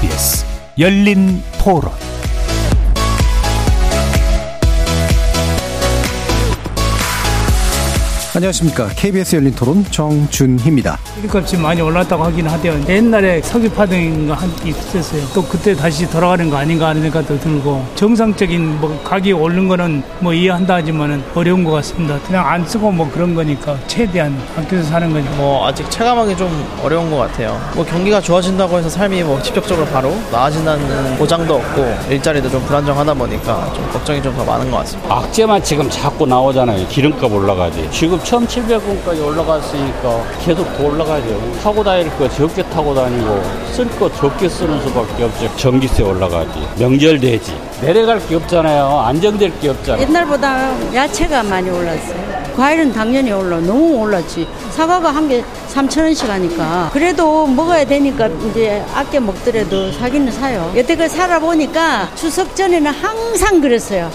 KBS 열린 토론 안녕하십니까. KBS 열린 토론 정준희입니다. 기름값이 많이 올랐다고 하긴 하대요. 옛날에 석유파동인가 한게 있었어요. 또 그때 다시 돌아가는 거 아닌가 하는 생각도 들고 정상적인 뭐 가격이 오른 거는 뭐 이해한다 하지만은 어려운 것 같습니다. 그냥 안 쓰고 뭐 그런 거니까 최대한 아껴서 사는 거죠. 뭐 아직 체감하기 좀 어려운 것 같아요. 뭐 경기가 좋아진다고 해서 삶이 뭐 직접적으로 바로 나아진다는 보장도 없고 일자리도 좀 불안정하다 보니까 좀 걱정이 좀 더 많은 것 같습니다. 악재만 지금 자꾸 나오잖아요. 기름값 올라가지. 지금 1,700원까지 올라갔으니까 계속 더 올라가야 돼요. 타고 다닐 거 적게 타고 다니고 쓸 거 적게 쓰는 수밖에 없죠. 전기세 올라가지. 명절 되지. 내려갈 게 없잖아요. 안정될 게 없잖아요. 옛날보다 야채가 많이 올랐어요. 과일은 당연히 올라. 너무 올랐지. 사과가 한 개 3,000원씩 하니까. 그래도 먹어야 되니까 이제 아껴 먹더라도 사기는 사요. 여태껏 살아보니까 추석 전에는 항상 그랬어요.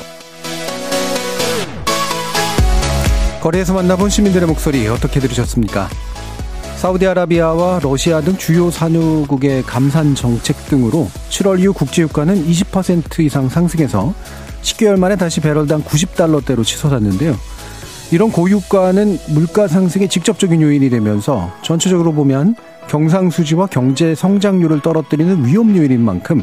거리에서 만나본 시민들의 목소리 어떻게 들으셨습니까? 사우디아라비아와 러시아 등 주요 산유국의 감산 정책 등으로 7월 이후 국제유가는 20% 이상 상승해서 10개월 만에 다시 배럴당 90달러대로 치솟았는데요. 이런 고유가는 물가 상승의 직접적인 요인이 되면서 전체적으로 보면 경상수지와 경제 성장률을 떨어뜨리는 위험 요인인 만큼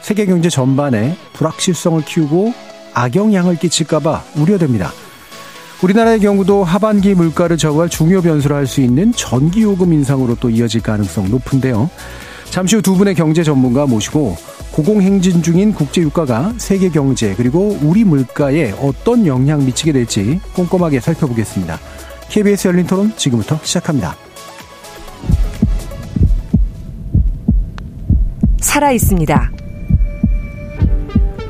세계 경제 전반에 불확실성을 키우고 악영향을 끼칠까봐 우려됩니다. 우리나라의 경우도 하반기 물가를 저할 중요 변수를 할수 있는 전기요금 인상으로 또 이어질 가능성 높은데요. 잠시 후 두 분의 경제 전문가 모시고 고공행진 중인 국제유가가 세계 경제 그리고 우리 물가에 어떤 영향 미치게 될지 꼼꼼하게 살펴보겠습니다. KBS 열린 토론 지금부터 시작합니다. 살아 있습니다.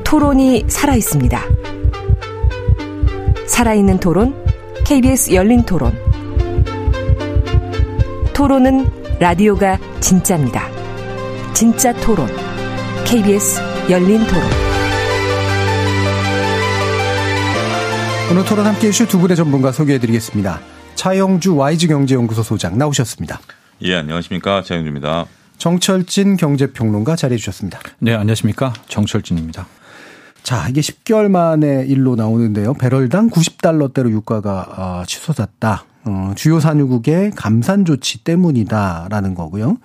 토론이 살아 있습니다. 살아있는 토론, KBS 열린 토론. 토론은 라디오가 진짜입니다. 진짜 토론, KBS 열린 토론. 오늘 토론 함께 해주실 두 분의 전문가 소개해드리겠습니다. 차영주 YG경제연구소 소장 나오셨습니다. 예, 안녕하십니까. 차영주입니다. 정철진 경제평론가 자리해주셨습니다. 네, 안녕하십니까. 정철진입니다. 자, 이게 10개월 만에 일로 나오는데요. 배럴당 90달러대로 유가가 어, 치솟았다. 어, 주요 산유국의 감산 조치 때문이다라는 거고요.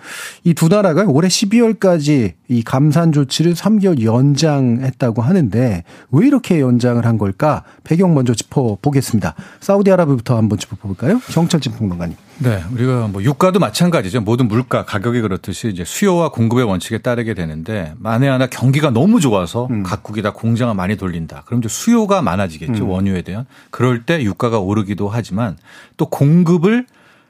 이 두 나라가 올해 12월까지 이 감산 조치를 3개월 연장했다고 하는데 왜 이렇게 연장을 한 걸까? 배경 먼저 짚어보겠습니다. 사우디아라비아부터 한번 짚어볼까요? 정철진 평론가님. 네, 우리가 뭐 유가도 마찬가지죠. 모든 물가 가격이 그렇듯이 이제 수요와 공급의 원칙에 따르게 되는데 만에 하나 경기가 너무 좋아서 음. 각국이 다 공장을 많이 돌린다. 그럼 이제 수요가 많아지겠죠. 음. 원유에 대한. 그럴 때 유가가 오르기도 하지만 또 공급을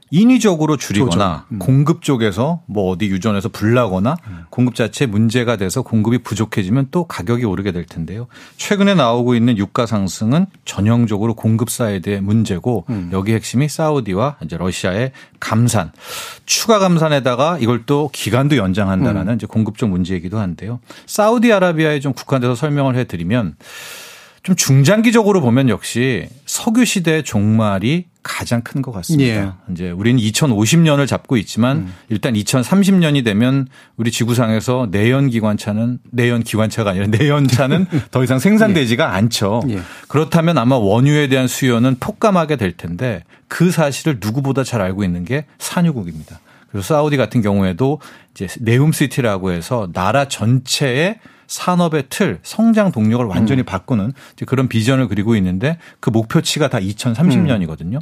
인위적으로 줄이거나 음. 공급 쪽에서 뭐 어디 유전해서 불나거나 음. 공급 자체 문제가 돼서 공급이 부족해지면 또 가격이 오르게 될 텐데요. 최근에 나오고 있는 유가 상승은 전형적으로 공급 사이드의 문제고 음. 여기 핵심이 사우디와 이제 러시아의 감산, 추가 감산에다가 이걸 또 기간도 연장한다라는 음. 이제 공급적 문제이기도 한데요. 사우디아라비아에 좀 국한돼서 설명을 해드리면 좀 중장기적으로 보면 역시 석유 시대의 종말이 가장 큰 것 같습니다. 예. 이제 우리는 2050년을 잡고 있지만 음. 일단 2030년이 되면 우리 지구상에서 내연 기관차는 내연 기관차가 아니라 내연차는 더 이상 생산되지가 예. 않죠. 예. 그렇다면 아마 원유에 대한 수요는 폭감하게 될 텐데 그 사실을 누구보다 잘 알고 있는 게 산유국입니다. 그래서 사우디 같은 경우에도 이제 네움 시티라고 해서 나라 전체의 산업의 틀, 성장 동력을 완전히 음. 바꾸는 그런 비전을 그리고 있는데 그 목표치가 다 2030년이거든요. 음.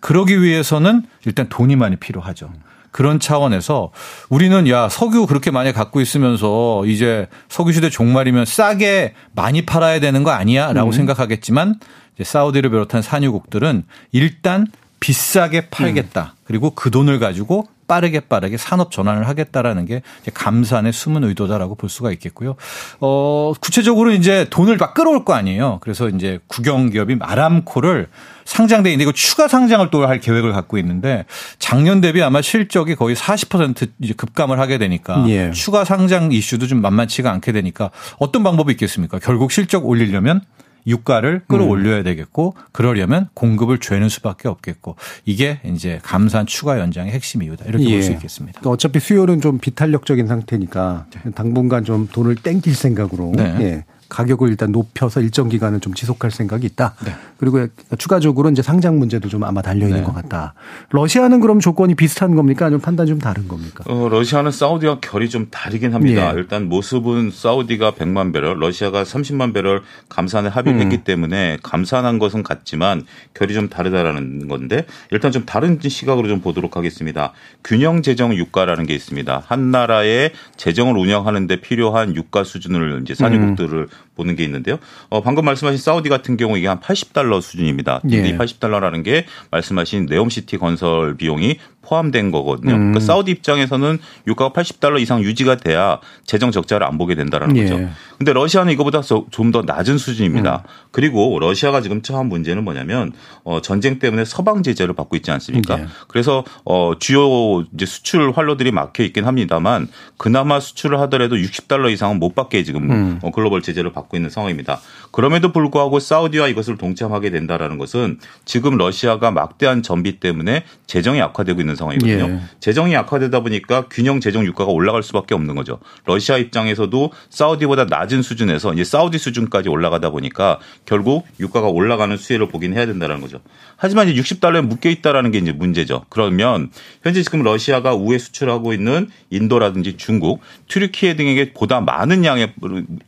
그러기 위해서는 일단 돈이 많이 필요하죠. 그런 차원에서 우리는 야 석유 그렇게 많이 갖고 있으면서 이제 석유 시대 종말이면 싸게 많이 팔아야 되는 거 아니야라고 음. 생각하겠지만 이제 사우디를 비롯한 산유국들은 일단 비싸게 팔겠다. 음. 그리고 그 돈을 가지고 빠르게 빠르게 산업 전환을 하겠다라는 게 감산의 숨은 의도다라고 볼 수가 있겠고요. 어, 구체적으로 이제 돈을 막 끌어올 거 아니에요. 그래서 이제 국영 기업인 아람코를 상장돼 있는데 이거 추가 상장을 또 할 계획을 갖고 있는데 작년 대비 아마 실적이 거의 40% 이제 급감을 하게 되니까 예. 추가 상장 이슈도 좀 만만치가 않게 되니까 어떤 방법이 있겠습니까? 결국 실적 올리려면 유가를 끌어올려야 되겠고 그러려면 공급을 죄는 수밖에 없겠고 이게 이제 감산 추가 연장의 핵심 이유다 이렇게 볼수 예. 있겠습니다. 그러니까 어차피 수요는 좀 비탄력적인 상태니까 당분간 좀 돈을 땡길 생각으로 네. 예. 가격을 일단 높여서 일정 기간을 좀 지속할 생각이 있다. 네. 그리고 추가적으로 이제 상장 문제도 좀 아마 달려 있는 네. 것 같다. 러시아는 그럼 조건이 비슷한 겁니까? 아니면 판단이 좀 다른 겁니까? 어, 러시아는 사우디와 결이 좀 다르긴 합니다. 예. 일단 모습은 사우디가 100만 배럴, 러시아가 30만 배럴 감산에 합의를 음. 했기 때문에 감산한 것은 같지만 결이 좀 다르다라는 건데 일단 좀 다른 시각으로 좀 보도록 하겠습니다. 균형 재정 유가라는 게 있습니다. 한 나라의 재정을 운영하는데 필요한 유가 수준을 이제 산유국들을 보는 게 있는데요. 어, 방금 말씀하신 사우디 같은 경우 이게 한 80달러 수준입니다. 예. 이 80달러라는 게 말씀하신 네옴시티 건설 비용이 포함된 거거든요. 그러니까 사우디 입장에서는 유가가 80달러 이상 유지가 돼야 재정 적자를 안 보게 된다라는 예. 거죠. 근데 러시아는 이거보다 좀 더 낮은 수준입니다. 그리고 러시아가 지금 처한 문제는 뭐냐면 어, 전쟁 때문에 서방 제재를 받고 있지 않습니까? 예. 그래서 어, 주요 이제 수출 활로들이 막혀 있긴 합니다만 그나마 수출을 하더라도 60달러 이상은 못 받게 지금 어, 글로벌 제재를 받고 있는 상황입니다. 그럼에도 불구하고 사우디와 이것을 동참하게 된다라는 것은 지금 러시아가 막대한 전비 때문에 재정이 악화되고 있는 상황이거든요. 예. 재정이 악화되다 보니까 균형 재정 유가가 올라갈 수밖에 없는 거죠. 러시아 입장에서도 사우디보다 낮은 수준에서 이제 사우디 수준까지 올라가다 보니까 결국 유가가 올라가는 수혜를 보긴 해야 된다는 거죠. 하지만 이제 60달러에 묶여 있다라는 게 이제 문제죠. 그러면 현재 지금 러시아가 우회 수출하고 있는 인도라든지 중국, 튀르키예 등에게 보다 많은 양의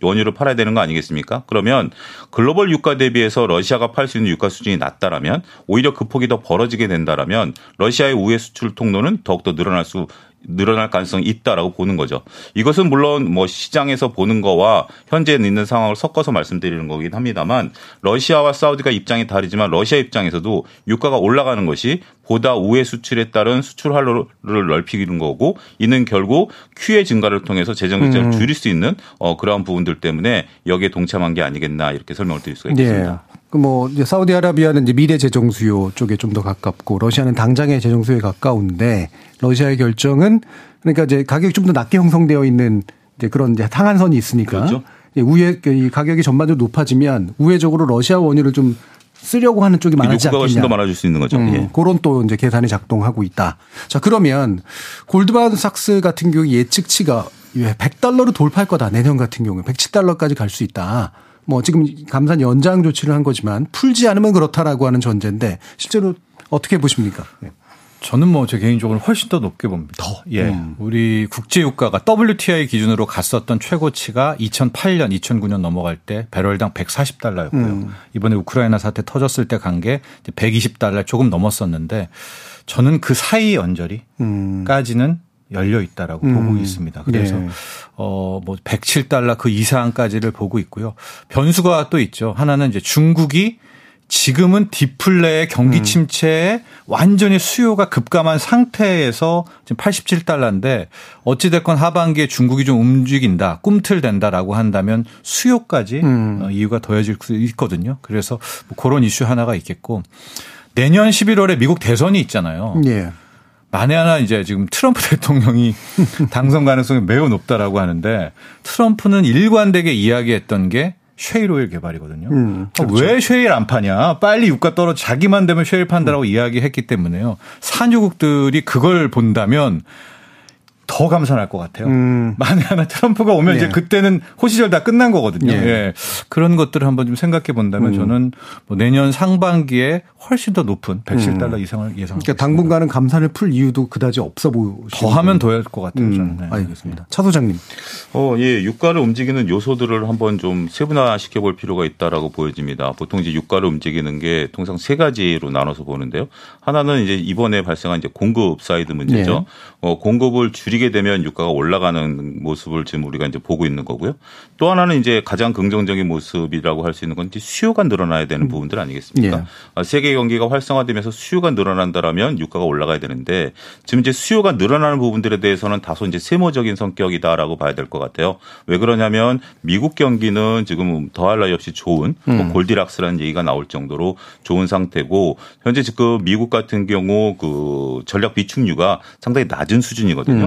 원유를 팔아야 되는 거 아니겠습니까? 그러면 글로벌 유가 대비해서 러시아가 팔 수 있는 유가 수준이 낮다라면 오히려 그 폭이 더 벌어지게 된다라면 러시아의 우회 수출 통로는 더욱더 늘어날 수 늘어날 가능성이 있다라고 보는 거죠. 이것은 물론 뭐 시장에서 보는 거와 현재 있는 상황을 섞어서 말씀드리는 거긴 합니다만 러시아와 사우디가 입장이 다르지만 러시아 입장에서도 유가가 올라가는 것이 보다 우회 수출에 따른 수출 활로를 넓히는 거고 이는 결국 큐의 증가를 통해서 재정 적자를 줄일 수 있는 어 그러한 부분들 때문에 여기에 동참한 게 아니겠나 이렇게 설명을 드릴 수가 있겠습니다. 예. 그뭐 이제 사우디아라비아는 이제 미래 재정 수요 쪽에 좀 더 가깝고 러시아는 당장의 재정 수요에 가까운데 러시아의 결정은 그러니까 이제 가격이 좀 더 낮게 형성되어 있는 이제 그런 이제 상한선이 있으니까 그렇죠. 예, 우회 이 가격이 전반적으로 높아지면 우회적으로 러시아 원유를 좀 쓰려고 하는 쪽이 많아지 욕구가 훨씬 않겠냐. 더 많아질 수 있는 거죠. 음, 예. 그런 또 이제 계산이 작동하고 있다. 자, 그러면 골드만삭스 같은 경우 예측치가 100달러로 돌파할 거다. 내년 같은 경우에 107달러까지 갈 수 있다. 뭐 지금 감산 연장 조치를 한 거지만 풀지 않으면 그렇다라고 하는 전제인데 실제로 어떻게 보십니까? 네. 저는 뭐 제 개인적으로 훨씬 더 높게 봅니다. 더. 예. 우리 국제 유가가 WTI 기준으로 갔었던 최고치가 2008년, 2009년 넘어갈 때 배럴당 140달러였고요. 이번에 우크라이나 사태 터졌을 때 간 게 120달러 조금 넘었었는데 저는 그 사이 언저리까지는 열려 있다라고 보고 있습니다. 그래서 네. 어뭐 107달러 그 이상까지를 보고 있고요. 변수가 또 있죠. 하나는 이제 중국이 지금은 디플레의 경기 침체에 완전히 수요가 급감한 상태에서 지금 87달러인데 어찌됐건 하반기에 중국이 좀 움직인다, 꿈틀댄다라고 한다면 수요까지 어, 이유가 더해질 수 있거든요. 그래서 뭐 그런 이슈 하나가 있겠고 내년 11월에 미국 대선이 있잖아요. 예. 만에 하나 이제 지금 트럼프 대통령이 당선 가능성이 매우 높다라고 하는데 트럼프는 일관되게 이야기했던 게 쉐일 오일 개발이거든요. 음, 아, 왜 쉐일 안 파냐? 빨리 유가 떨어 자기만 되면 쉐일 판다라고 이야기했기 때문에요. 산유국들이 그걸 본다면 더 감산할 것 같아요. 음. 만에 하나 트럼프가 오면 네. 이제 그때는 호시절 다 끝난 거거든요. 예. 예. 그런 것들을 한번 좀 생각해 본다면 저는 뭐 내년 상반기에 훨씬 더 높은 107달러 이상을 예상합니다. 그러니까 당분간은 감산을 풀 이유도 그다지 없어 보이는 더 하면 더 할 것 같아요. 저는. 음, 네. 알겠습니다. 차 소장님. 어, 예, 유가를 움직이는 요소들을 한번 좀 세분화시켜 볼 필요가 있다라고 보여집니다. 보통 이제 유가를 움직이는 게 통상 세 가지로 나눠서 보는데요. 하나는 이제 이번에 발생한 이제 공급 사이드 문제죠. 네. 어, 공급을 줄이 게 되면 유가가 올라가는 모습을 지금 우리가 이제 보고 있는 거고요. 또 하나는 이제 가장 긍정적인 모습이라고 할 수 있는 건 이제 수요가 늘어나야 되는 부분들 아니겠습니까? 예. 아, 세계 경기가 활성화되면서 수요가 늘어난다라면 유가가 올라가야 되는데 지금 이제 수요가 늘어나는 부분들에 대해서는 다소 이제 세모적인 성격이다라고 봐야 될 것 같아요. 왜 그러냐면 미국 경기는 지금 더할 나위 없이 좋은 뭐 골디락스라는 얘기가 나올 정도로 좋은 상태고 현재 지금 미국 같은 경우 그 전략 비축류가 상당히 낮은 수준이거든요.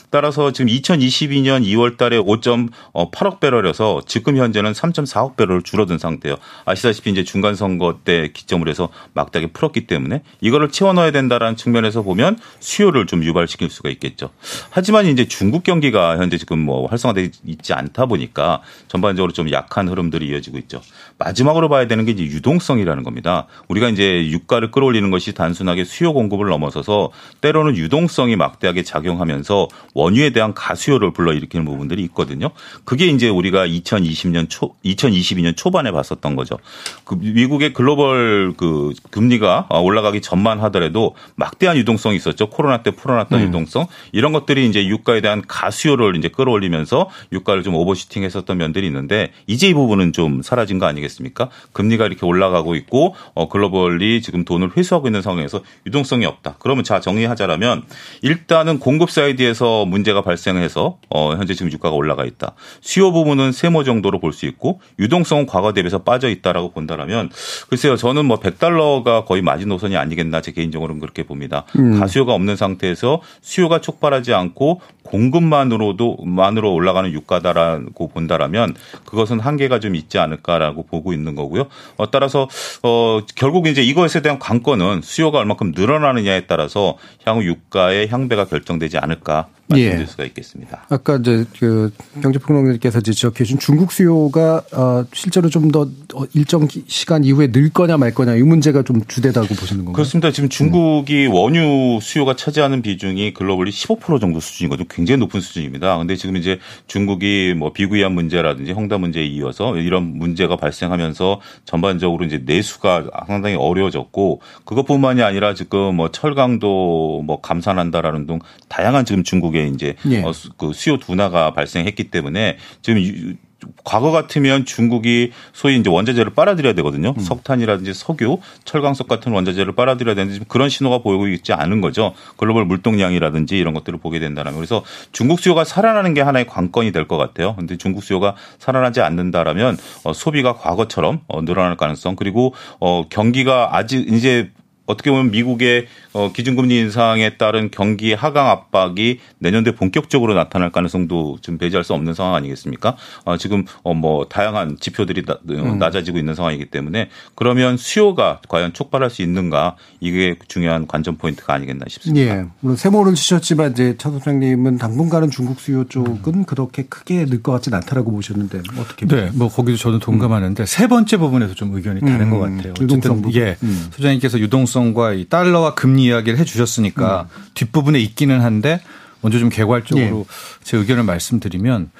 따라서 지금 2022년 2월 달에 5.8억 배럴에서 지금 현재는 3.4억 배럴 줄어든 상태예요. 아시다시피 이제 중간 선거 때 기점으로 해서 막대하게 풀었기 때문에 이거를 채워 넣어야 된다라는 측면에서 보면 수요를 좀 유발시킬 수가 있겠죠. 하지만 이제 중국 경기가 현재 지금 뭐 활성화되어 있지 않다 보니까 전반적으로 좀 약한 흐름들이 이어지고 있죠. 마지막으로 봐야 되는 게 이제 유동성이라는 겁니다. 우리가 이제 유가를 끌어올리는 것이 단순하게 수요 공급을 넘어서서 때로는 유동성이 막대하게 작용하면서 원유에 대한 가수요를 불러일으키는 부분들이 있거든요. 그게 이제 우리가 2020년 초 2022년 초반에 봤었던 거죠. 그 미국의 글로벌 그 금리가 올라가기 전만 하더라도 막대한 유동성이 있었죠. 코로나 때 풀어놨던 음. 유동성 이런 것들이 이제 유가에 대한 가수요를 이제 끌어올리면서 유가를 좀 오버슈팅 했었던 면들이 있는데 이제 이 부분은 좀 사라진 거 아니겠습니까? 금리가 이렇게 올라가고 있고 어 글로벌리 지금 돈을 회수하고 있는 상황에서 유동성이 없다. 그러면 자 정리하자라면 일단은 공급 사이드에서 문제가 발생해서 어 현재 지금 유가가 올라가 있다. 수요 부분은 세모 정도로 볼 수 있고 유동성은 과거 대비해서 빠져 있다라고 본다라면 글쎄요 저는 뭐 100달러가 거의 마지노선이 아니겠나 제 개인적으로는 그렇게 봅니다. 음. 가수요가 없는 상태에서 수요가 촉발하지 않고 공급만으로도 만으로 올라가는 유가다라고 본다라면 그것은 한계가 좀 있지 않을까라고 보고 있는 거고요. 어, 따라서 어 결국 이제 이것에 대한 관건은 수요가 얼마큼 늘어나느냐에 따라서 향후 유가의 향배가 결정되지 않을까 말씀드릴 예. 수가 있겠습니다. 아까 이제 그 경제평론가님께서 지적해 준 중국 수요가 어 실제로 좀 더 일정 시간 이후에 늘 거냐 말 거냐 이 문제가 좀 주되다고 보시는 건가요? 그렇습니다. 지금 중국이 음. 원유 수요가 차지하는 비중이 글로벌리 15% 정도 수준이거든요. 굉장히 높은 수준입니다. 근데 지금 이제 중국이 뭐 비구이한 문제라든지 홍다 문제에 이어서 이런 문제가 발생하면서 전반적으로 이제 내수가 상당히 어려워졌고 그것뿐만이 아니라 지금 뭐 철강도 뭐 감산한다라는 등 다양한 지금 중국의 이제 예. 어, 그 수요 둔화가 발생했기 때문에 지금 과거 같으면 중국이 소위 이제 원자재를 빨아들여야 되거든요. 음. 석탄이라든지 석유, 철강석 같은 원자재를 빨아들여야 되는데 지금 그런 신호가 보이고 있지 않은 거죠. 글로벌 물동량이라든지 이런 것들을 보게 된다면 그래서 중국 수요가 살아나는 게 하나의 관건이 될 것 같아요. 근데 중국 수요가 살아나지 않는다라면 어, 소비가 과거처럼 어, 늘어날 가능성 그리고 어, 경기가 아직 이제 어떻게 보면 미국의 어, 기준금리 인상에 따른 경기 하강 압박이 내년도에 본격적으로 나타날 가능성도 좀 배제할 수 없는 상황 아니겠습니까? 어, 지금 어, 뭐 다양한 지표들이 나, 음. 낮아지고 있는 상황이기 때문에 그러면 수요가 과연 촉발할 수 있는가 이게 중요한 관전 포인트가 아니겠나 싶습니다. 예. 물론 세모를 치셨지만 이제 차 소장님은 당분간은 중국 수요 쪽은 음. 그렇게 크게 늘 것 같지는 않다라고 보셨는데 어떻게 보세요? 네, 뭐 거기도 저도 동감하는데 음. 세 번째 부분에서 좀 의견이 다른 것 같아요. 유동성 부분. 예, 음. 소장님께서 유동성 과 이 달러와 금리 이야기를 해주셨으니까 음. 뒷부분에 있기는 한데 먼저 좀 개괄적으로 네. 제 의견을 말씀드리면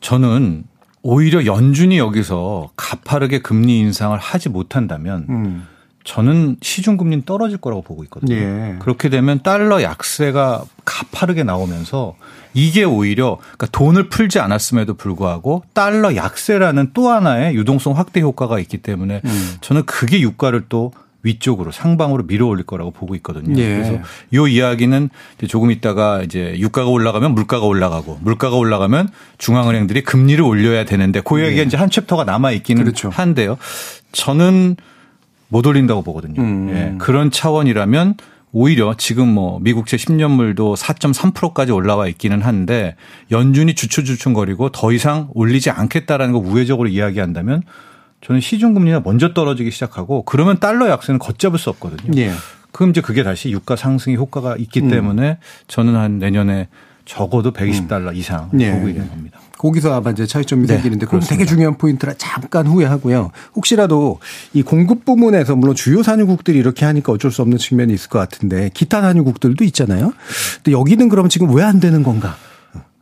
저는 오히려 연준이 여기서 가파르게 금리 인상을 하지 못한다면 음. 저는 시중 금리는 떨어질 거라고 보고 있거든요. 예. 그렇게 되면 달러 약세가 가파르게 나오면서 이게 오히려 그러니까 돈을 풀지 않았음에도 불구하고 달러 약세라는 또 하나의 유동성 확대 효과가 있기 때문에 음. 저는 그게 유가를 또 위쪽으로 상방으로 밀어 올릴 거라고 보고 있거든요. 예. 그래서 요 이야기는 조금 있다가 이제 유가가 올라가면 물가가 올라가고 물가가 올라가면 중앙은행들이 금리를 올려야 되는데 그 이야기가 예. 이제 한 챕터가 남아 있기는 그렇죠. 한데요. 저는 못 올린다고 보거든요. 음. 예. 그런 차원이라면 오히려 지금 뭐 미국채 10년물도 4.3%까지 올라와 있기는 한데 연준이 주춤주춤거리고 더 이상 올리지 않겠다라는 거 우회적으로 이야기한다면 저는 시중 금리가 먼저 떨어지기 시작하고 그러면 달러 약세는 걷잡을 수 없거든요. 예. 그럼 이제 그게 다시 유가 상승의 효과가 있기 음. 때문에 저는 한 내년에 적어도 120달러 음. 이상 예. 보고 있는 겁니다. 거기서 아마 이제 차이점이 네, 생기는데 그건 되게 중요한 포인트라 잠깐 후에 하고요. 혹시라도 이 공급 부문에서 물론 주요 산유국들이 이렇게 하니까 어쩔 수 없는 측면이 있을 것 같은데 기타 산유국들도 있잖아요. 근데 여기는 그럼 지금 왜 안 되는 건가?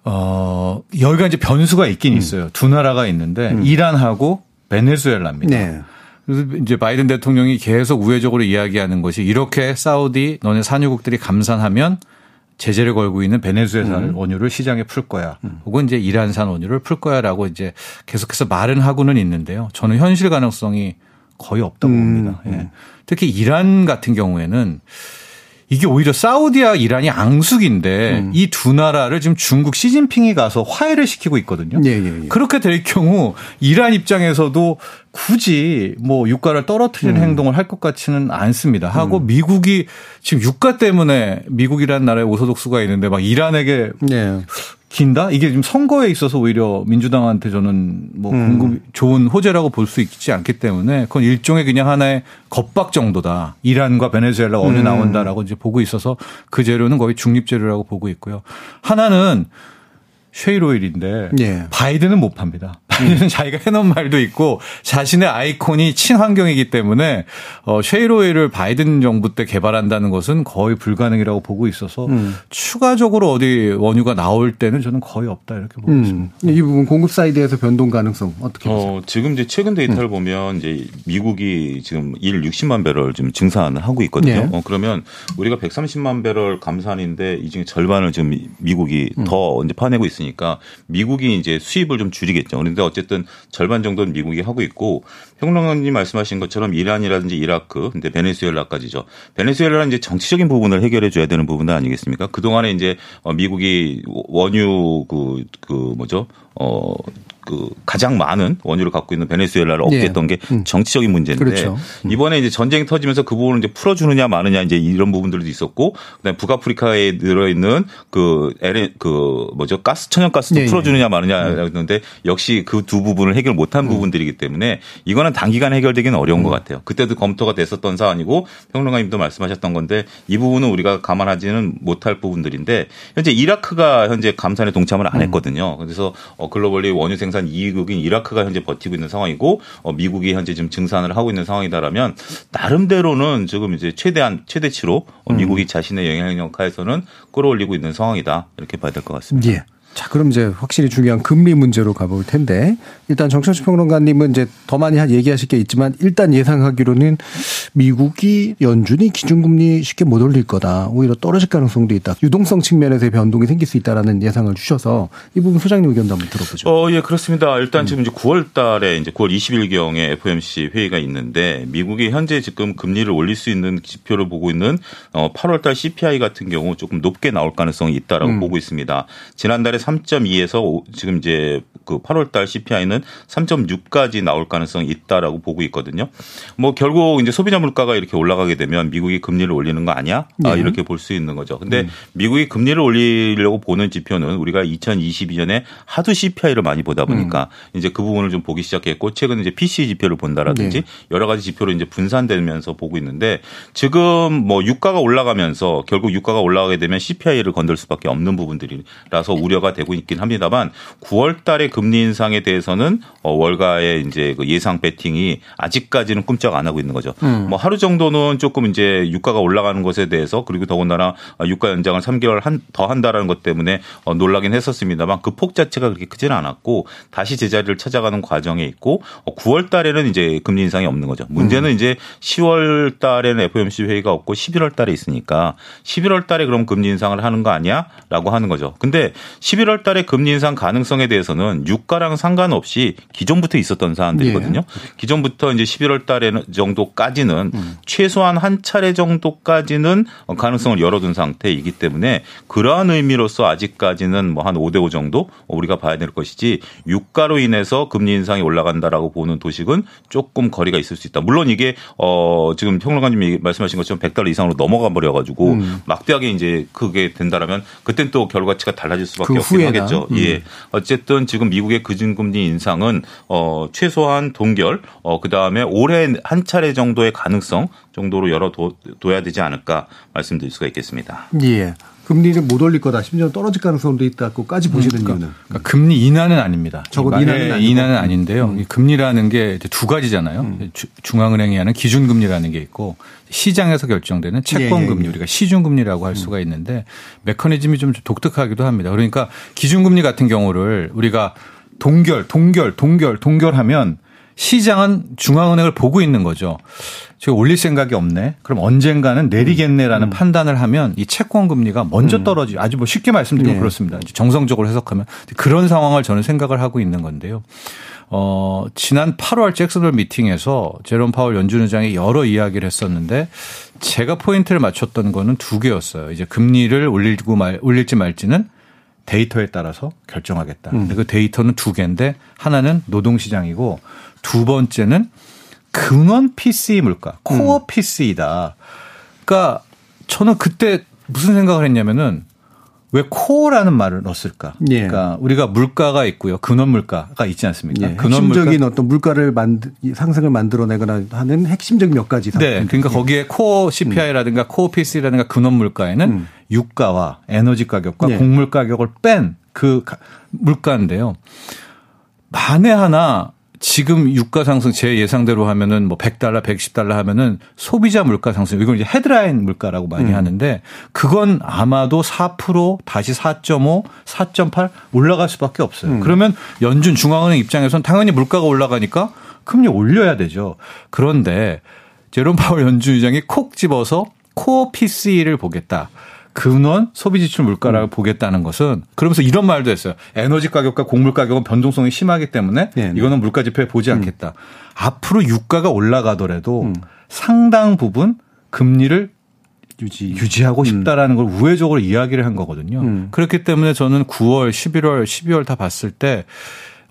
어, 여기가 이제 변수가 있긴 음. 있어요. 두 나라가 있는데 음. 이란하고 베네수엘라입니다. 네. 그래서 이제 바이든 대통령이 계속 우회적으로 이야기하는 것이 이렇게 사우디 너네 산유국들이 감산하면 제재를 걸고 있는 베네수엘산 음. 원유를 시장에 풀 거야. 음. 혹은 이제 이란산 원유를 풀 거야라고 이제 계속해서 말은 하고는 있는데요. 저는 현실 가능성이 거의 없다고 음. 봅니다. 예. 특히 이란 같은 경우에는 이게 오히려 사우디와 이란이 앙숙인데 음. 이두 나라를 지금 중국 시진핑이 가서 화해를 시키고 있거든요. 예, 예, 예. 그렇게 될 경우 이란 입장에서도 굳이 뭐 유가를 떨어뜨리는 음. 행동을 할 것 같지는 않습니다. 하고 미국이 지금 유가 때문에 미국이라는 나라에 오소독수가 있는데 막 이란에게 네. 긴다? 이게 지금 선거에 있어서 오히려 민주당한테 저는 뭐 음. 공급 좋은 호재라고 볼 수 있지 않기 때문에 그건 일종의 그냥 하나의 겁박 정도다. 이란과 베네수엘라 어느 음. 나온다라고 이제 보고 있어서 그 재료는 거의 중립 재료라고 보고 있고요. 하나는 쉐일오일인데 예. 바이든은 못 팝니다. 바이든은 자기가 해놓은 말도 있고 자신의 아이콘이 친환경이기 때문에 어, 쉐일오일을 바이든 정부 때 개발한다는 것은 거의 불가능이라고 보고 있어서 음. 추가적으로 어디 원유가 나올 데는 저는 거의 없다 이렇게 보고 있습니다. 음. 이 부분 공급 사이드에서 변동 가능성 어떻게 보세요? 어, 지금 이제 최근 음. 데이터를 보면 이제 미국이 지금 일 60만 배럴 지금 증산을 하고 있거든요. 네. 어, 그러면 우리가 130만 배럴 감산인데 이 중에 절반을 지금 미국이 음. 더 이제 파내고 있으니까 미국이 이제 수입을 좀 줄이겠죠. 그런데 어쨌든 절반 정도는 미국이 하고 있고 평론가님 말씀하신 것처럼 이란이라든지 이라크, 근데 베네수엘라까지죠. 베네수엘라는 이제 정치적인 부분을 해결해 줘야 되는 부분 아니겠습니까? 그 동안에 이제 어, 미국이 원유 그, 그 뭐죠? 어, 그 가장 많은 원유를 갖고 있는 베네수엘라를 얻게 예. 했던 게 음. 정치적인 문제인데 그렇죠. 이번에 이제 전쟁이 터지면서 그 부분을 이제 풀어주느냐 마느냐 이제 이런 부분들도 있었고 그다음에 북아프리카에 들어있는 그 LN 그 뭐죠 가스 천연가스도 예, 예. 풀어주느냐 마느냐였는데 역시 그 두 부분을 해결 음. 못한 부분들이기 때문에 이거는 단기간에 해결되기는 어려운 것 같아요. 그때도 검토가 됐었던 사안이고 평론가님도 말씀하셨던 건데 이 부분은 우리가 감안하지는 못할 부분들인데 현재 이라크가 현재 감산에 동참을 음. 안 했거든요. 그래서 어, 글로벌리 원유 생산 2위국인 이라크가 현재 버티고 있는 상황이고 어, 미국이 현재 지금 증산을 하고 있는 상황이다라면 나름대로는 지금 이제 최대한 최대치로 어, 음. 미국이 자신의 영향력 하에서는 끌어올리고 있는 상황이다 이렇게 봐야 될 것 같습니다. 예. 자, 그럼 이제 확실히 중요한 금리 문제로 가볼 텐데 일단 정철수 평론가님은 이제 더 많이 한 얘기하실 게 있지만 일단 예상하기로는 미국이 연준이 기준금리 쉽게 못 올릴 거다. 오히려 떨어질 가능성도 있다. 유동성 측면에서의 변동이 생길 수 있다라는 예상을 주셔서 이 부분 소장님 의견도 한번 들어보죠. 어, 예, 그렇습니다. 음. 일단 지금 이제 9월 달에 이제 9월 20일 경에 FOMC 회의가 있는데 미국이 현재 지금 금리를 올릴 수 있는 지표를 보고 있는 어, 8월 달 CPI 같은 경우 조금 높게 나올 가능성이 있다라고 음. 보고 있습니다. 지난달에 3.2에서 지금 이제 그 8월 달 CPI는 3.6까지 나올 가능성이 있다라고 보고 있거든요. 뭐 결국 이제 소비자 물가가 이렇게 올라가게 되면 미국이 금리를 올리는 거 아니야? 아, 네. 이렇게 볼 수 있는 거죠. 근데 음. 미국이 금리를 올리려고 보는 지표는 우리가 2022년에 하도 CPI를 많이 보다 보니까 이제 그 부분을 좀 보기 시작했고 최근 이제 PC 지표를 본다라든지 네. 여러 가지 지표로 이제 분산되면서 보고 있는데 지금 뭐 유가가 올라가면서 결국 유가가 올라가게 되면 CPI를 건들 수밖에 없는 부분들이라서 우려가 되고 있긴 합니다만 9월 달에 금리 인상에 대해서는 어, 월가의 이제 그 예상 베팅이 아직까지는 꼼짝 안 하고 있는 거죠. 음. 뭐 하루 정도는 조금 이제 유가가 올라가는 것에 대해서 그리고 더군다나 유가 연장을 3개월 한, 더 한다라는 것 때문에 어, 놀라긴 했었습니다만 그 폭 자체가 그렇게 크지는 않았고 다시 제자리를 찾아가는 과정에 있고 어, 9월 달에는 이제 금리 인상이 없는 거죠. 문제는 이제 10월 달에는 FOMC 회의가 없고 11월 달에 있으니까 11월 달에 그럼 금리 인상을 하는 거 아니야 라고 하는 거죠. 근데 11월 달에 금리 인상 가능성에 대해서는 유가랑 상관없이 기존부터 있었던 사안들이거든요. 기존부터 이제 11월 달에 정도까지는 최소한 한 차례 정도까지는 가능성을 열어둔 상태이기 때문에 그러한 의미로서 아직까지는 뭐 한 5대5 정도 우리가 봐야 될 것이지 유가로 인해서 금리 인상이 올라간다라고 보는 도식은 조금 거리가 있을 수 있다. 물론 이게 어 지금 평론가님이 말씀하신 것처럼 100달러 이상으로 넘어가 버려 가지고 음. 막대하게 이제 그게 된다라면 그땐 또 결과치가 달라질 수밖에 후에나. 하겠죠. 음. 예. 어쨌든 지금 미국의 그진금리 인상은 어 최소한 동결 어 그다음에 올해 한 차례 정도의 가능성 정도로 열어 둬야 되지 않을까 말씀드릴 수가 있겠습니다. 예. 금리를 못 올릴 거다. 심지어 떨어질 가능성도 있다고까지 보시는 이유는 그러니까 금리 인하는 아닙니다. 적어도 인하는. 인하는 아닌데요. 이 금리라는 게 두 가지잖아요. 주- 중앙은행이 하는 기준금리라는 게 있고 시장에서 결정되는 채권금리 예, 예, 예. 우리가 시중금리라고 할 수가 있는데 메커니즘이 좀 독특하기도 합니다. 그러니까 기준금리 같은 경우를 우리가 동결, 동결, 동결, 동결하면 시장은 중앙은행을 보고 있는 거죠. 제가 올릴 생각이 없네. 그럼 언젠가는 내리겠네라는 판단을 하면 이 채권 금리가 먼저 떨어지. 아주 뭐 쉽게 말씀드리면 네. 그렇습니다. 정성적으로 해석하면 그런 상황을 저는 생각을 하고 있는 건데요. 어, 지난 8월 잭슨홀 미팅에서 제롬 파월 연준 의장이 여러 이야기를 했었는데 제가 포인트를 맞췄던 거는 두 개였어요. 이제 금리를 올리고 말, 올릴지 말지는 데이터에 따라서 결정하겠다. 음. 근데 그 데이터는 두 개인데 하나는 노동시장이고 두 번째는 근원 PCE 물가, 코어 음. PC이다. 그러니까 저는 그때 무슨 생각을 했냐면은 왜 코어라는 말을 넣었을까? 예. 그러니까 우리가 물가가 있고요. 근원 물가가 있지 않습니까? 예, 근원 핵심적인 물가 어떤 물가를 만들 상승을 만들어내거나 하는 핵심적인 몇 가지 네. 그러니까 거기에 코어 CPI라든가 코어 PC라든가 근원 물가에는 음. 유가와 에너지 가격과 네. 곡물 가격을 뺀 그 물가인데요. 만에 하나 지금 유가 상승 제 예상대로 하면은 뭐 100달러, 110달러 하면은 소비자 물가 상승 이건 이제 헤드라인 물가라고 많이 음. 하는데 그건 아마도 4% 다시 4.5, 4.8 올라갈 수밖에 없어요. 음. 그러면 연준 중앙은행 입장에선 당연히 물가가 올라가니까 금리 올려야 되죠. 그런데 제롬 파월 연준 의장이 콕 집어서 코어 PC를 보겠다. 근원 소비 지출 물가를 보겠다는 것은 그러면서 이런 말도 했어요. 에너지 가격과 곡물 가격은 변동성이 심하기 때문에 네, 네. 이거는 물가 지표에 보지 않겠다. 앞으로 유가가 올라가더라도 음. 상당 부분 금리를 유지. 유지하고 싶다라는 걸 우회적으로 이야기를 한 거거든요. 음. 그렇기 때문에 저는 9월, 11월, 12월 다 봤을 때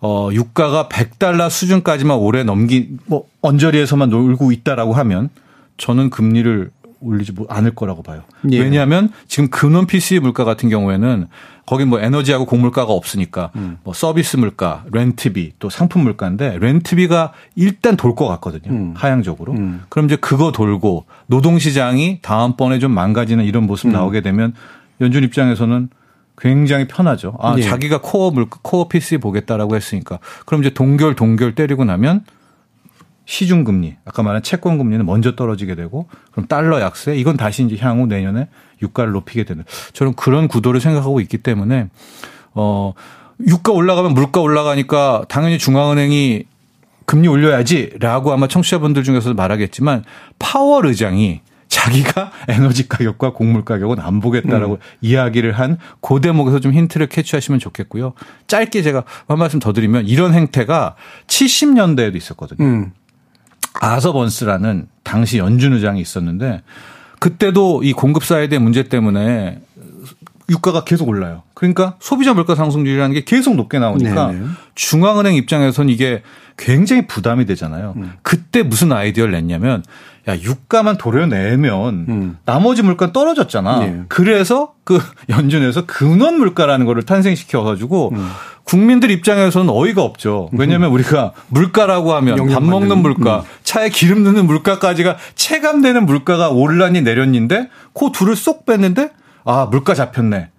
어, 유가가 100달러 수준까지만 올해 넘기, 뭐, 언저리에서만 놀고 있다라고 하면 저는 금리를 올리지 뭐 않을 거라고 봐요. 예. 왜냐하면 지금 근원 PC 물가 같은 경우에는 거기 뭐 에너지하고 곡물가가 없으니까 음. 뭐 서비스 물가, 렌트비 또 상품 물가인데 렌트비가 일단 돌 것 같거든요. 음. 하향적으로. 음. 그럼 이제 그거 돌고 노동시장이 다음번에 좀 망가지는 이런 모습 음. 나오게 되면 연준 입장에서는 굉장히 편하죠. 아, 예. 자기가 코어 물, 코어 PC 보겠다라고 했으니까. 그럼 이제 동결, 동결 때리고 나면 시중 금리, 아까 말한 채권 금리는 먼저 떨어지게 되고, 그럼 달러 약세, 이건 다시 이제 향후 내년에 유가를 높이게 되는. 저는 그런 구도를 생각하고 있기 때문에, 어, 유가 올라가면 물가 올라가니까 당연히 중앙은행이 금리 올려야지라고 아마 청취자분들 중에서 말하겠지만 파월 의장이 자기가 에너지 가격과 곡물 가격은 안 보겠다라고 이야기를 한 그 대목에서 좀 힌트를 캐치하시면 좋겠고요. 짧게 제가 한 말씀 더 드리면 이런 행태가 70년대에도 있었거든요. 음. 아서번스라는 당시 연준 의장이 있었는데 그때도 이 공급 사이드의 문제 때문에 유가가 계속 올라요. 그러니까 소비자 물가 상승률이라는 게 계속 높게 나오니까 네네. 중앙은행 입장에선 이게 굉장히 부담이 되잖아요. 음. 그때 무슨 아이디어를 냈냐면 야 유가만 도려내면 음. 나머지 물가 는 떨어졌잖아. 예. 그래서 그 연준에서 근원 물가라는 거를 탄생시켜 가지고 음. 국민들 입장에서는 어이가 없죠. 왜냐하면 우리가 물가라고 하면 밥 먹는 물가, 음. 차에 기름 넣는 물가까지가 체감되는 물가가 올라니 내렸는데 그 둘을 쏙 뺐는데 아 물가 잡혔네.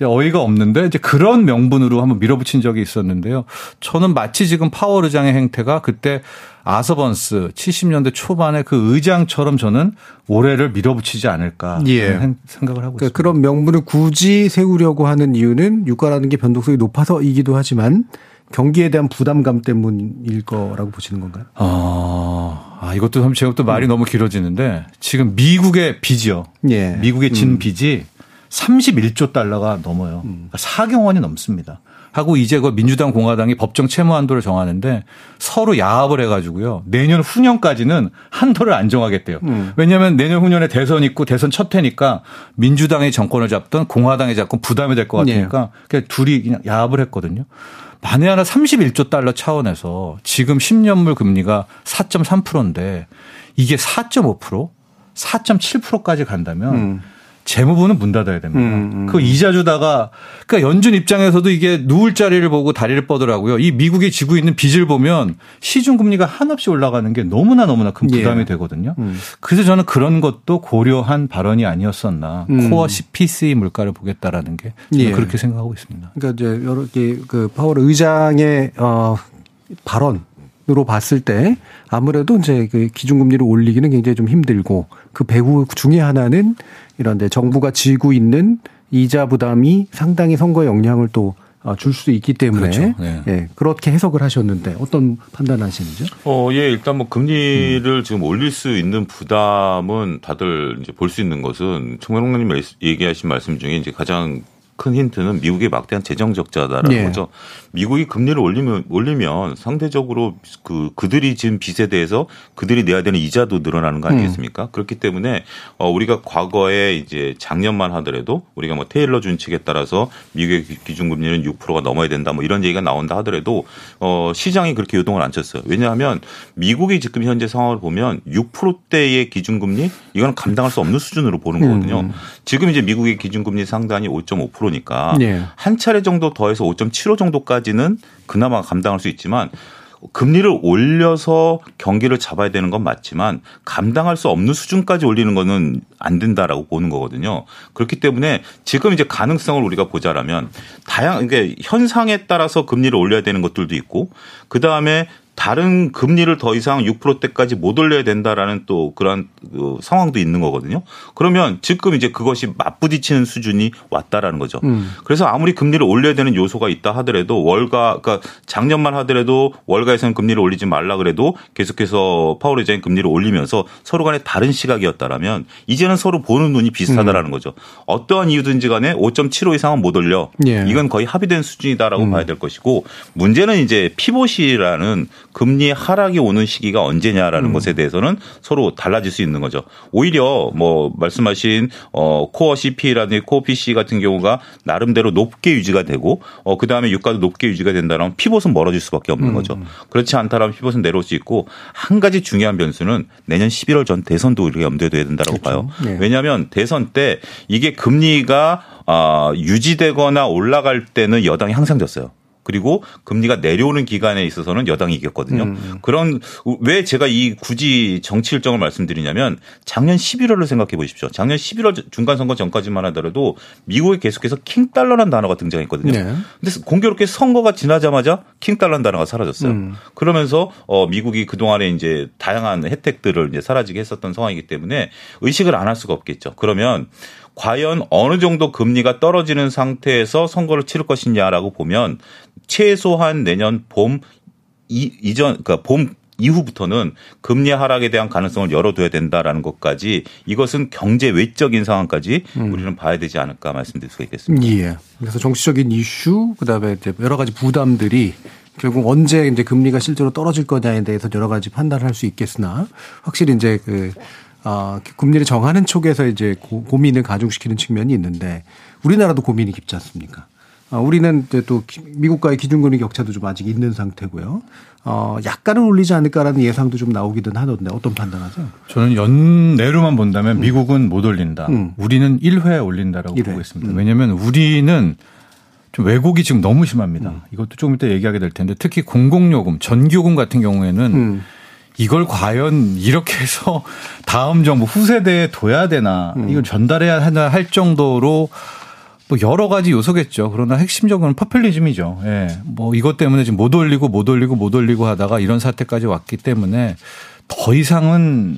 어이가 없는데 이제 그런 명분으로 한번 밀어붙인 적이 있었는데요. 저는 마치 지금 파월 의장의 행태가 그때 아서번스 70년대 초반에 그 의장처럼 저는 올해를 밀어붙이지 않을까 예. 생각을 하고 그러니까 있습니다. 그런 명분을 굳이 세우려고 하는 이유는 유가라는 게 변동성이 높아서이기도 하지만 경기에 대한 부담감 때문일 거라고 보시는 건가요? 어, 아, 이것도 참 제가 또 말이 너무 길어지는데 지금 미국의 빚이요. 예. 미국의 진 음. 빚이 31조 달러가 넘어요. 그러니까 4경 원이 넘습니다. 하고 이제 그 민주당 공화당이 법정 채무 한도를 정하는데 서로 야합을 해가지고요. 내년 후년까지는 한도를 안 정하겠대요. 음. 왜냐하면 내년 후년에 대선 있고 대선 첫 해니까 민주당이 정권을 잡든 공화당이 잡건 부담이 될 것 같으니까 그냥 둘이 그냥 야합을 했거든요. 만에 하나 31조 달러 차원에서 지금 10년물 금리가 4.3%인데 이게 4.5%, 4.7%까지 간다면 음. 재무부는 문 닫아야 됩니다. 음, 음. 그 이자 주다가 그러니까 연준 입장에서도 이게 누울 자리를 보고 다리를 뻗으라고요. 이 미국이 지고 있는 빚을 보면 시중 금리가 한없이 올라가는 게 너무나 너무나 큰 부담이 예. 되거든요. 음. 그래서 저는 그런 것도 고려한 발언이 아니었었나. 음. 코어 CPC 물가를 보겠다라는 게 예. 그렇게 생각하고 있습니다. 그러니까 이제 여러 개 그 파월 의장의 어 발언 으로 봤을 때 아무래도 이제 그 기준금리를 올리기는 굉장히 좀 힘들고 그 배후 중에 하나는 이런 데 정부가 지고 있는 이자 부담이 상당히 선거에 영향을 또 줄 수 있기 때문에 그렇죠. 네. 예, 그렇게 해석을 하셨는데 어떤 판단하시는지요? 어, 예, 일단 뭐 금리를 지금 올릴 수 있는 부담은 다들 이제 볼 수 있는 것은 청명롱님 얘기하신 말씀 중에 이제 가장 큰 힌트는 미국의 막대한 재정 적자다라는 예. 거죠. 미국이 금리를 올리면 올리면 상대적으로 그 그들이 지금 빚에 대해서 그들이 내야 되는 이자도 늘어나는 거 아니겠습니까? 그렇기 때문에 어 우리가 과거에 이제 작년만 하더라도 우리가 뭐 테일러 준칙에 따라서 미국의 기- 기준금리는 6%가 넘어야 된다 뭐 이런 얘기가 나온다 하더라도 어 시장이 그렇게 요동을 안 쳤어요. 왜냐하면 미국이 지금 현재 상황을 보면 6%대의 기준금리 이거는 감당할 수 없는 수준으로 보는 거거든요. 지금 이제 미국의 기준금리 상단이 5.5% 니까 예. 한 차례 정도 더해서 5.75 정도까지는 그나마 감당할 수 있지만 금리를 올려서 경기를 잡아야 되는 건 맞지만 감당할 수 없는 수준까지 올리는 거는 안 된다라고 보는 거거든요. 그렇기 때문에 지금 이제 가능성을 우리가 보자라면 다양 그러니까 현상에 따라서 금리를 올려야 되는 것들도 있고 그 다음에 다른 금리를 더 이상 6%대까지 못 올려야 된다라는 또 그런 그 상황도 있는 거거든요. 그러면 지금 이제 그것이 맞부딪히는 수준이 왔다라는 거죠. 그래서 아무리 금리를 올려야 되는 요소가 있다 하더라도 월가 그러니까 작년만 하더라도 월가에서는 금리를 올리지 말라 그래도 계속해서 파월 의장이 금리를 올리면서 서로 간에 다른 시각이었다라면 이제는 서로 보는 눈이 비슷하다라는 거죠. 어떠한 이유든지 간에 5.75 이상은 못 올려. 예. 이건 거의 합의된 수준이다라고 봐야 될 것이고 문제는 이제 피봇이라는 금리 하락이 오는 시기가 언제냐라는 것에 대해서는 서로 달라질 수 있는 거죠. 오히려 뭐 말씀하신 어 core CPI라든지 코어 PC 같은 경우가 나름대로 높게 유지가 되고 어 그다음에 유가도 높게 유지가 된다면 피봇은 멀어질 수밖에 없는 거죠. 그렇지 않다라면 피봇은 내려올 수 있고 한 가지 중요한 변수는 내년 11월 전 대선도 우리가 염두에 둬야 된다라고 봐요. 네. 왜냐하면 대선 때 이게 금리가 아, 유지되거나 올라갈 때는 여당이 항상 졌어요. 그리고 금리가 내려오는 기간에 있어서는 여당이 이겼거든요. 그런 왜 제가 이 굳이 정치 일정을 말씀드리냐면 작년 11월을 생각해 보십시오. 작년 11월 중간 선거 전까지만 하더라도 미국에 계속해서 킹 달러라는 단어가 등장했거든요. 네. 근데 공교롭게 선거가 지나자마자 킹 달러라는 단어가 사라졌어요. 그러면서 어 미국이 그동안에 이제 다양한 혜택들을 이제 사라지게 했었던 상황이기 때문에 의식을 안 할 수가 없겠죠. 그러면 과연 어느 정도 금리가 떨어지는 상태에서 선거를 치를 것이냐라고 보면 최소한 내년 봄 이, 이전 그러니까 봄 이후부터는 금리 하락에 대한 가능성을 열어둬야 된다라는 것까지 이것은 경제 외적인 상황까지 우리는 봐야 되지 않을까 말씀드릴 수가 있겠습니다. 예. 그래서 정치적인 이슈, 그다음에 이제 여러 가지 부담들이 결국 언제 이제 금리가 실제로 떨어질 거냐에 대해서 여러 가지 판단을 할 수 있겠으나 확실히 이제 그 아, 금리를 정하는 쪽에서 이제 고, 고민을 가중시키는 측면이 있는데 우리나라도 고민이 깊지 않습니까? 아, 우리는 이제 또 기- 미국과의 기준금리 격차도 좀 아직 있는 상태고요. 어, 약간은 올리지 않을까라는 예상도 좀 나오기는 하던데 어떤 판단하세요? 저는 연내로만 본다면 미국은 못 올린다. 음. 우리는 1회 올린다라고 일 회. 보고 있습니다. 왜냐하면 우리는 좀 왜곡이 지금 너무 심합니다. 이것도 조금 이따 얘기하게 될 텐데 특히 공공요금, 전기요금 같은 경우에는 음. 이걸 과연 이렇게 해서 다음 정부 후세대에 둬야 되나 이걸 전달해야 하나 할 정도로 뭐 여러 가지 요소겠죠. 그러나 핵심적으로는 퍼퓰리즘이죠. 예. 뭐 이것 때문에 지금 못 올리고 못 올리고 못 올리고 하다가 이런 사태까지 왔기 때문에 더 이상은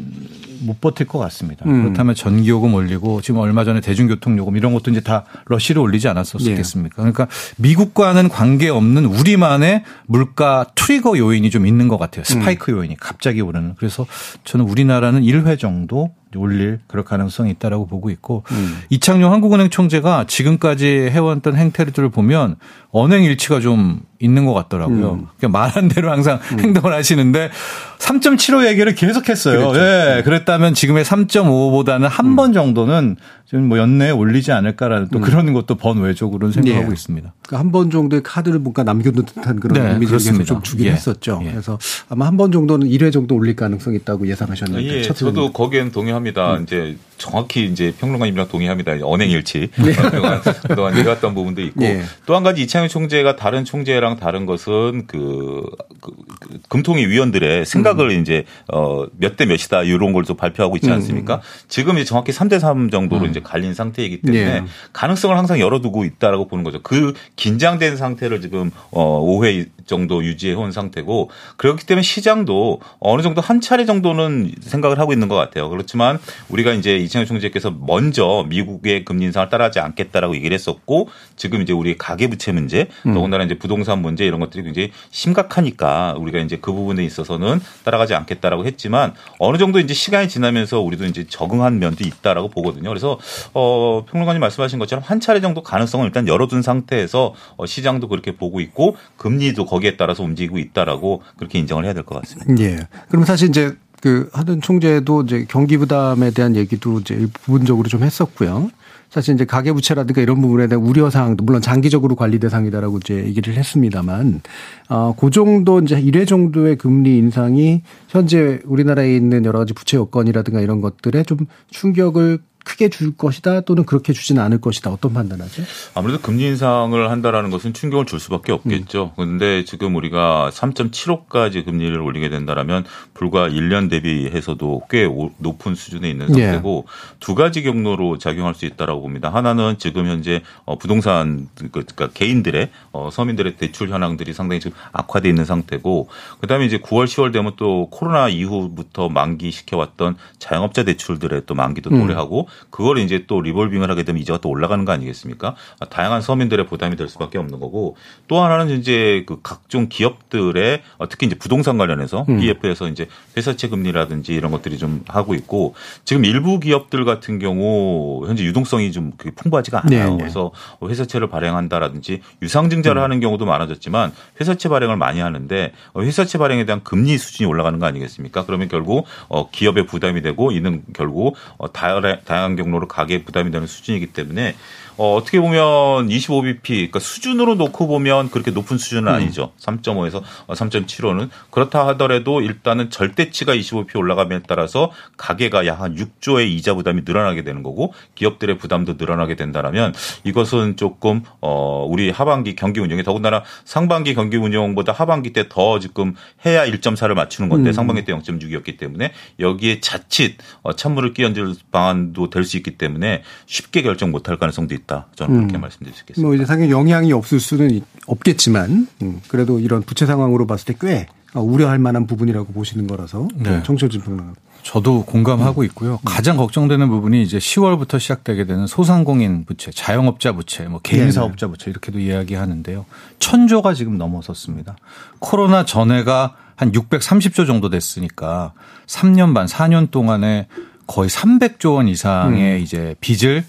못 버틸 것 같습니다. 음. 그렇다면 전기요금 올리고 지금 얼마 전에 대중교통 요금 이런 것도 이제 다 러시를 올리지 않았었겠습니까? 그러니까 미국과는 관계없는 우리만의 물가 트리거 요인이 좀 있는 것 같아요. 스파이크 요인이 갑자기 오르는. 그래서 저는 우리나라는 1회 정도 올릴 그럴 가능성이 있다라고 보고 있고 이창용 한국은행 총재가 지금까지 해왔던 행태들을 보면 언행 일치가 좀 있는 것 같더라고요. 그러니까 말한 대로 항상 행동을 하시는데 3.75 얘기를 계속했어요. 예, 그랬다면 지금의 3.5보다는 한 번 정도는 지금 뭐 연내에 올리지 않을까라는 또 그런 것도 번외적으로는 생각하고 예. 있습니다. 그러니까 한 번 정도의 카드를 뭔가 남겨둔 듯한 그런 네, 이미지를 계속. 좀 주긴 예. 했었죠. 예. 그래서 아마 한 번 정도는 1회 정도 올릴 가능성이 있다고 예상하셨는데 예, 첫 저도. 거기엔 동의합니다. 이제 정확히 이제 평론가님이랑 동의합니다. 언행일치. 그동안, 그동안 해왔던 부분도 있고 예. 또한 가지 이창용 총재가 다른 총재랑 다른 것은 그, 그, 그 금통위 위원들의 생각을 이제 어, 몇 대 몇이다 이런 걸 또 발표하고 있지 않습니까? 지금 이제 정확히 3대 3 정도로 이제 갈린 상태이기 때문에 예. 가능성을 항상 열어두고 있다라고 보는 거죠. 그 긴장된 상태를 지금 어 5회 정도 유지해 온 상태고 그렇기 때문에 시장도 어느 정도 한 차례 정도는 생각을 하고 있는 것 같아요. 그렇지만 우리가 이제 이창용 총재께서 먼저 미국의 금리 인상을 따라하지 않겠다라고 얘기를 했었고 지금 이제 우리 가계 부채 문제 음. 더군다나 이제 부동산 문제 이런 것들이 굉장히 심각하니까 우리가 이제 그 부분에 있어서는 따라가지 않겠다라고 했지만 어느 정도 이제 시간이 지나면서 우리도 이제 적응한 면도 있다라고 보거든요. 그래서 어 평론가님 말씀하신 것처럼 한 차례 정도 가능성을 일단 열어둔 상태에서 어, 시장도 그렇게 보고 있고 금리도 거기 에 따라서 움직이고 있다라고 그렇게 인정을 해야 될 것 같습니다. 예. 그럼 사실 이제 그 하던 총재도 이제 경기 부담에 대한 얘기도 이제 부분적으로 좀 했었고요. 사실 이제 가계부채라든가 이런 부분에 대한 우려 사항도 물론 장기적으로 관리 대상이다라고 이제 얘기를 했습니다만, 어, 그 정도 이제 1회 정도의 금리 인상이 현재 우리나라에 있는 여러 가지 부채 여건이라든가 이런 것들에 좀 충격을 크게 줄 것이다 또는 그렇게 주지는 않을 것이다 어떤 판단하죠? 아무래도 금리 인상을 한다라는 것은 충격을 줄 수밖에 없겠죠. 그런데 지금 우리가 3.75까지 금리를 올리게 된다라면 불과 1년 대비해서도 꽤 오- 높은 수준에 있는 예. 상태고 두 가지 경로로 작용할 수 있다라고 봅니다. 하나는 지금 현재 어, 부동산 그- 그러니까 개인들의 어, 서민들의 대출 현황들이 상당히 지금 악화돼 있는 상태고 그다음에 이제 9월 10월 되면 또 코로나 이후부터 만기 시켜왔던 자영업자 대출들의 또 만기도 음. 도래하고 그걸 이제 또 리볼빙을 하게 되면 이자가 또 올라가는 거 아니겠습니까? 아, 다양한 서민들의 부담이 될 수밖에 없는 거고 또 하나는 이제 그 각종 기업들의 어, 특히 이제 부동산 관련해서 음. BF에서 이제 회사채 금리라든지 이런 것들이 좀 하고 있고 지금 일부 기업들 같은 경우 현재 유동성이 좀 풍부하지가 않아요. 네, 네. 그래서 회사채를 발행한다라든지 유상증자를 하는 경우도 많아졌지만 회사채 발행을 많이 하는데 어, 회사채 발행에 대한 금리 수준이 올라가는 거 아니겠습니까? 그러면 결국 어, 기업의 부담이 되고 이는 결국 어, 다양한 다양한 경로로 가계의 부담이 되는 수준이기 때문에 어, 어떻게 보면 25bp 그러니까 수준으로 놓고 보면 그렇게 높은 수준은 아니죠. 3.5에서 3.75는 그렇다 하더라도 일단은 절대치가 25bp 올라가면에 따라서 가계가 약 한 6조의 이자 부담이 늘어나게 되는 거고 기업들의 부담도 늘어나게 된다라면 이것은 조금 어 우리 하반기 경기 운영에 더군다나 상반기 경기 운영보다 하반기 때 더 지금 해야 1.4를 맞추는 건데 음. 상반기 때 0.6이었기 때문에 여기에 자칫 어, 찬물을 끼얹을 방안도 될 수 있기 때문에 쉽게 결정 못할 가능성도 있다. 저는 그렇게 음. 말씀드릴 수 있겠습니다. 뭐 이제 상당히 영향이 없을 수는 있- 없겠지만 음, 그래도 이런 부채 상황으로 봤을 때 꽤 우려할 만한 부분이라고 보시는 거라서 네. 청철진 평론. 저도 공감하고 있고요. 가장 걱정되는 부분이 이제 10월부터 시작되게 되는 소상공인 부채, 자영업자 부채, 뭐 개인 네네. 사업자 부채 이렇게도 이야기하는데요. 천조가 지금 넘어섰습니다. 코로나 전에가 한 630조 정도 됐으니까 3년 반, 4년 동안에 거의 300조 원 이상의 이제 빚을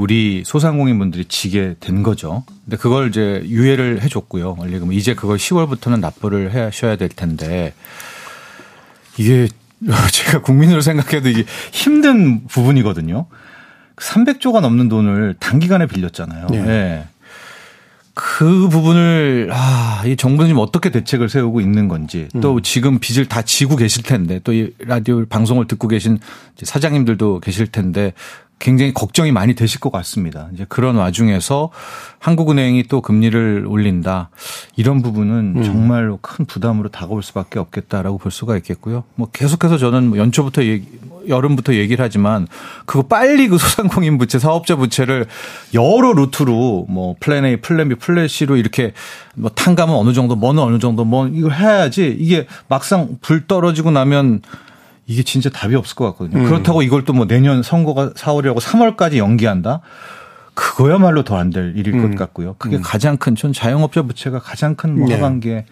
우리 소상공인 분들이 지게 된 거죠. 근데 그걸 이제 유예를 해줬고요. 원리금 이제 그걸 10월부터는 납부를 해 하셔야 될 텐데 이게 제가 국민으로 생각해도 이게 힘든 부분이거든요. 300조가 넘는 돈을 단기간에 빌렸잖아요. 네. 예. 그 부분을 아, 이 정부는 지금 어떻게 대책을 세우고 있는 건지 또 지금 빚을 다 지고 계실 텐데 또 이 라디오 방송을 듣고 계신 사장님들도 계실 텐데 굉장히 걱정이 많이 되실 것 같습니다. 이제 그런 와중에서 한국은행이 또 금리를 올린다. 이런 부분은 정말로 큰 부담으로 다가올 수밖에 없겠다라고 볼 수가 있겠고요. 뭐 계속해서 저는 뭐 연초부터 얘기, 여름부터 얘기를 하지만 그거 빨리 그 소상공인 부채, 사업자 부채를 여러 루트로 뭐 플랜 A, 플랜 B, 플랜 C로 이렇게 뭐 탕감은 어느 정도, 뭐는 어느 정도, 뭐 이걸 해야지 이게 막상 불 떨어지고 나면 이게 진짜 답이 없을 것 같거든요. 그렇다고 이걸 또 뭐 내년 선거가 4월이라고 3월까지 연기한다? 그거야말로 더 안 될 일일 것 같고요. 그게 가장 큰, 전 자영업자 부채가 가장 큰뭐 네. 하반기에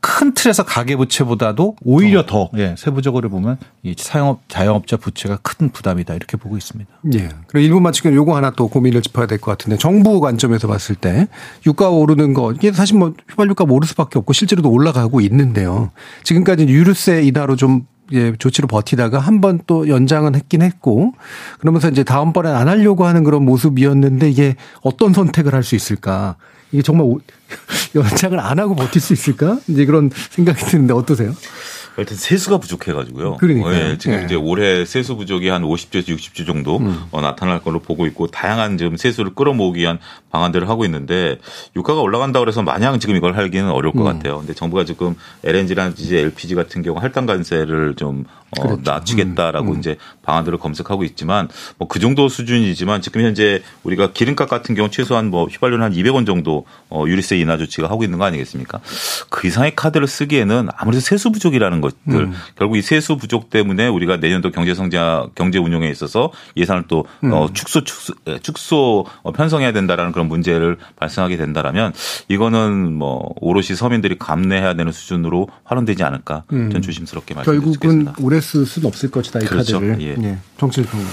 큰 틀에서 가계 부채보다도 오히려 더, 예, 세부적으로 보면 이 사영업, 자영업자 부채가 큰 부담이다. 이렇게 보고 있습니다. 예. 그리고 1분 마치면 요거 하나 또 고민을 짚어야 될 것 같은데 정부 관점에서 봤을 때 유가 오르는 거 이게 사실 뭐 휘발유가 오를 수밖에 없고 실제로도 올라가고 있는데요. 지금까지 유류세 인하로 좀 예, 조치로 버티다가 한 번 또 연장은 했긴 했고 그러면서 이제 다음번엔 안 하려고 하는 그런 모습이었는데 이게 어떤 선택을 할 수 있을까? 이게 정말 오- 연장을 안 하고 버틸 수 있을까? 이제 그런 생각이 드는데 어떠세요? 하여튼 세수가 부족해가지고요. 그러니까요. 예, 지금 예. 이제 올해 세수 부족이 한 50주에서 60주 정도 음. 어, 나타날 걸로 보고 있고 다양한 지금 세수를 끌어모으기 위한 방안들을 하고 있는데 유가가 올라간다 그래서 마냥 지금 이걸 하기는 어려울 것 음. 같아요. 근데 정부가 지금 LNG라든지 LPG 같은 경우 할당 관세를 좀 어, 그렇죠. 낮추겠다라고 음, 음. 이제 방안들을 검색하고 있지만 뭐 그 정도 수준이지만 지금 현재 우리가 기름값 같은 경우 최소한 뭐 휘발유는 한 200원 정도 어, 유류세 인하 조치가 하고 있는 거 아니겠습니까? 그 이상의 카드를 쓰기에는 아무래도 세수 부족이라는 것들 음. 결국 이 세수 부족 때문에 우리가 내년도 경제 성장 경제 운용에 있어서 예산을 또 음. 어, 축소 축소 예, 축소 어, 편성해야 된다라는 그런 문제를 발생하게 된다라면 이거는 뭐 오롯이 서민들이 감내해야 되는 수준으로 활용되지 않을까 음. 전 조심스럽게 결국은 말씀드리겠습니다. 오래 쓸 수는 없을 것이다 이 그렇죠. 카드를. 예. 예. 정칠 평론가.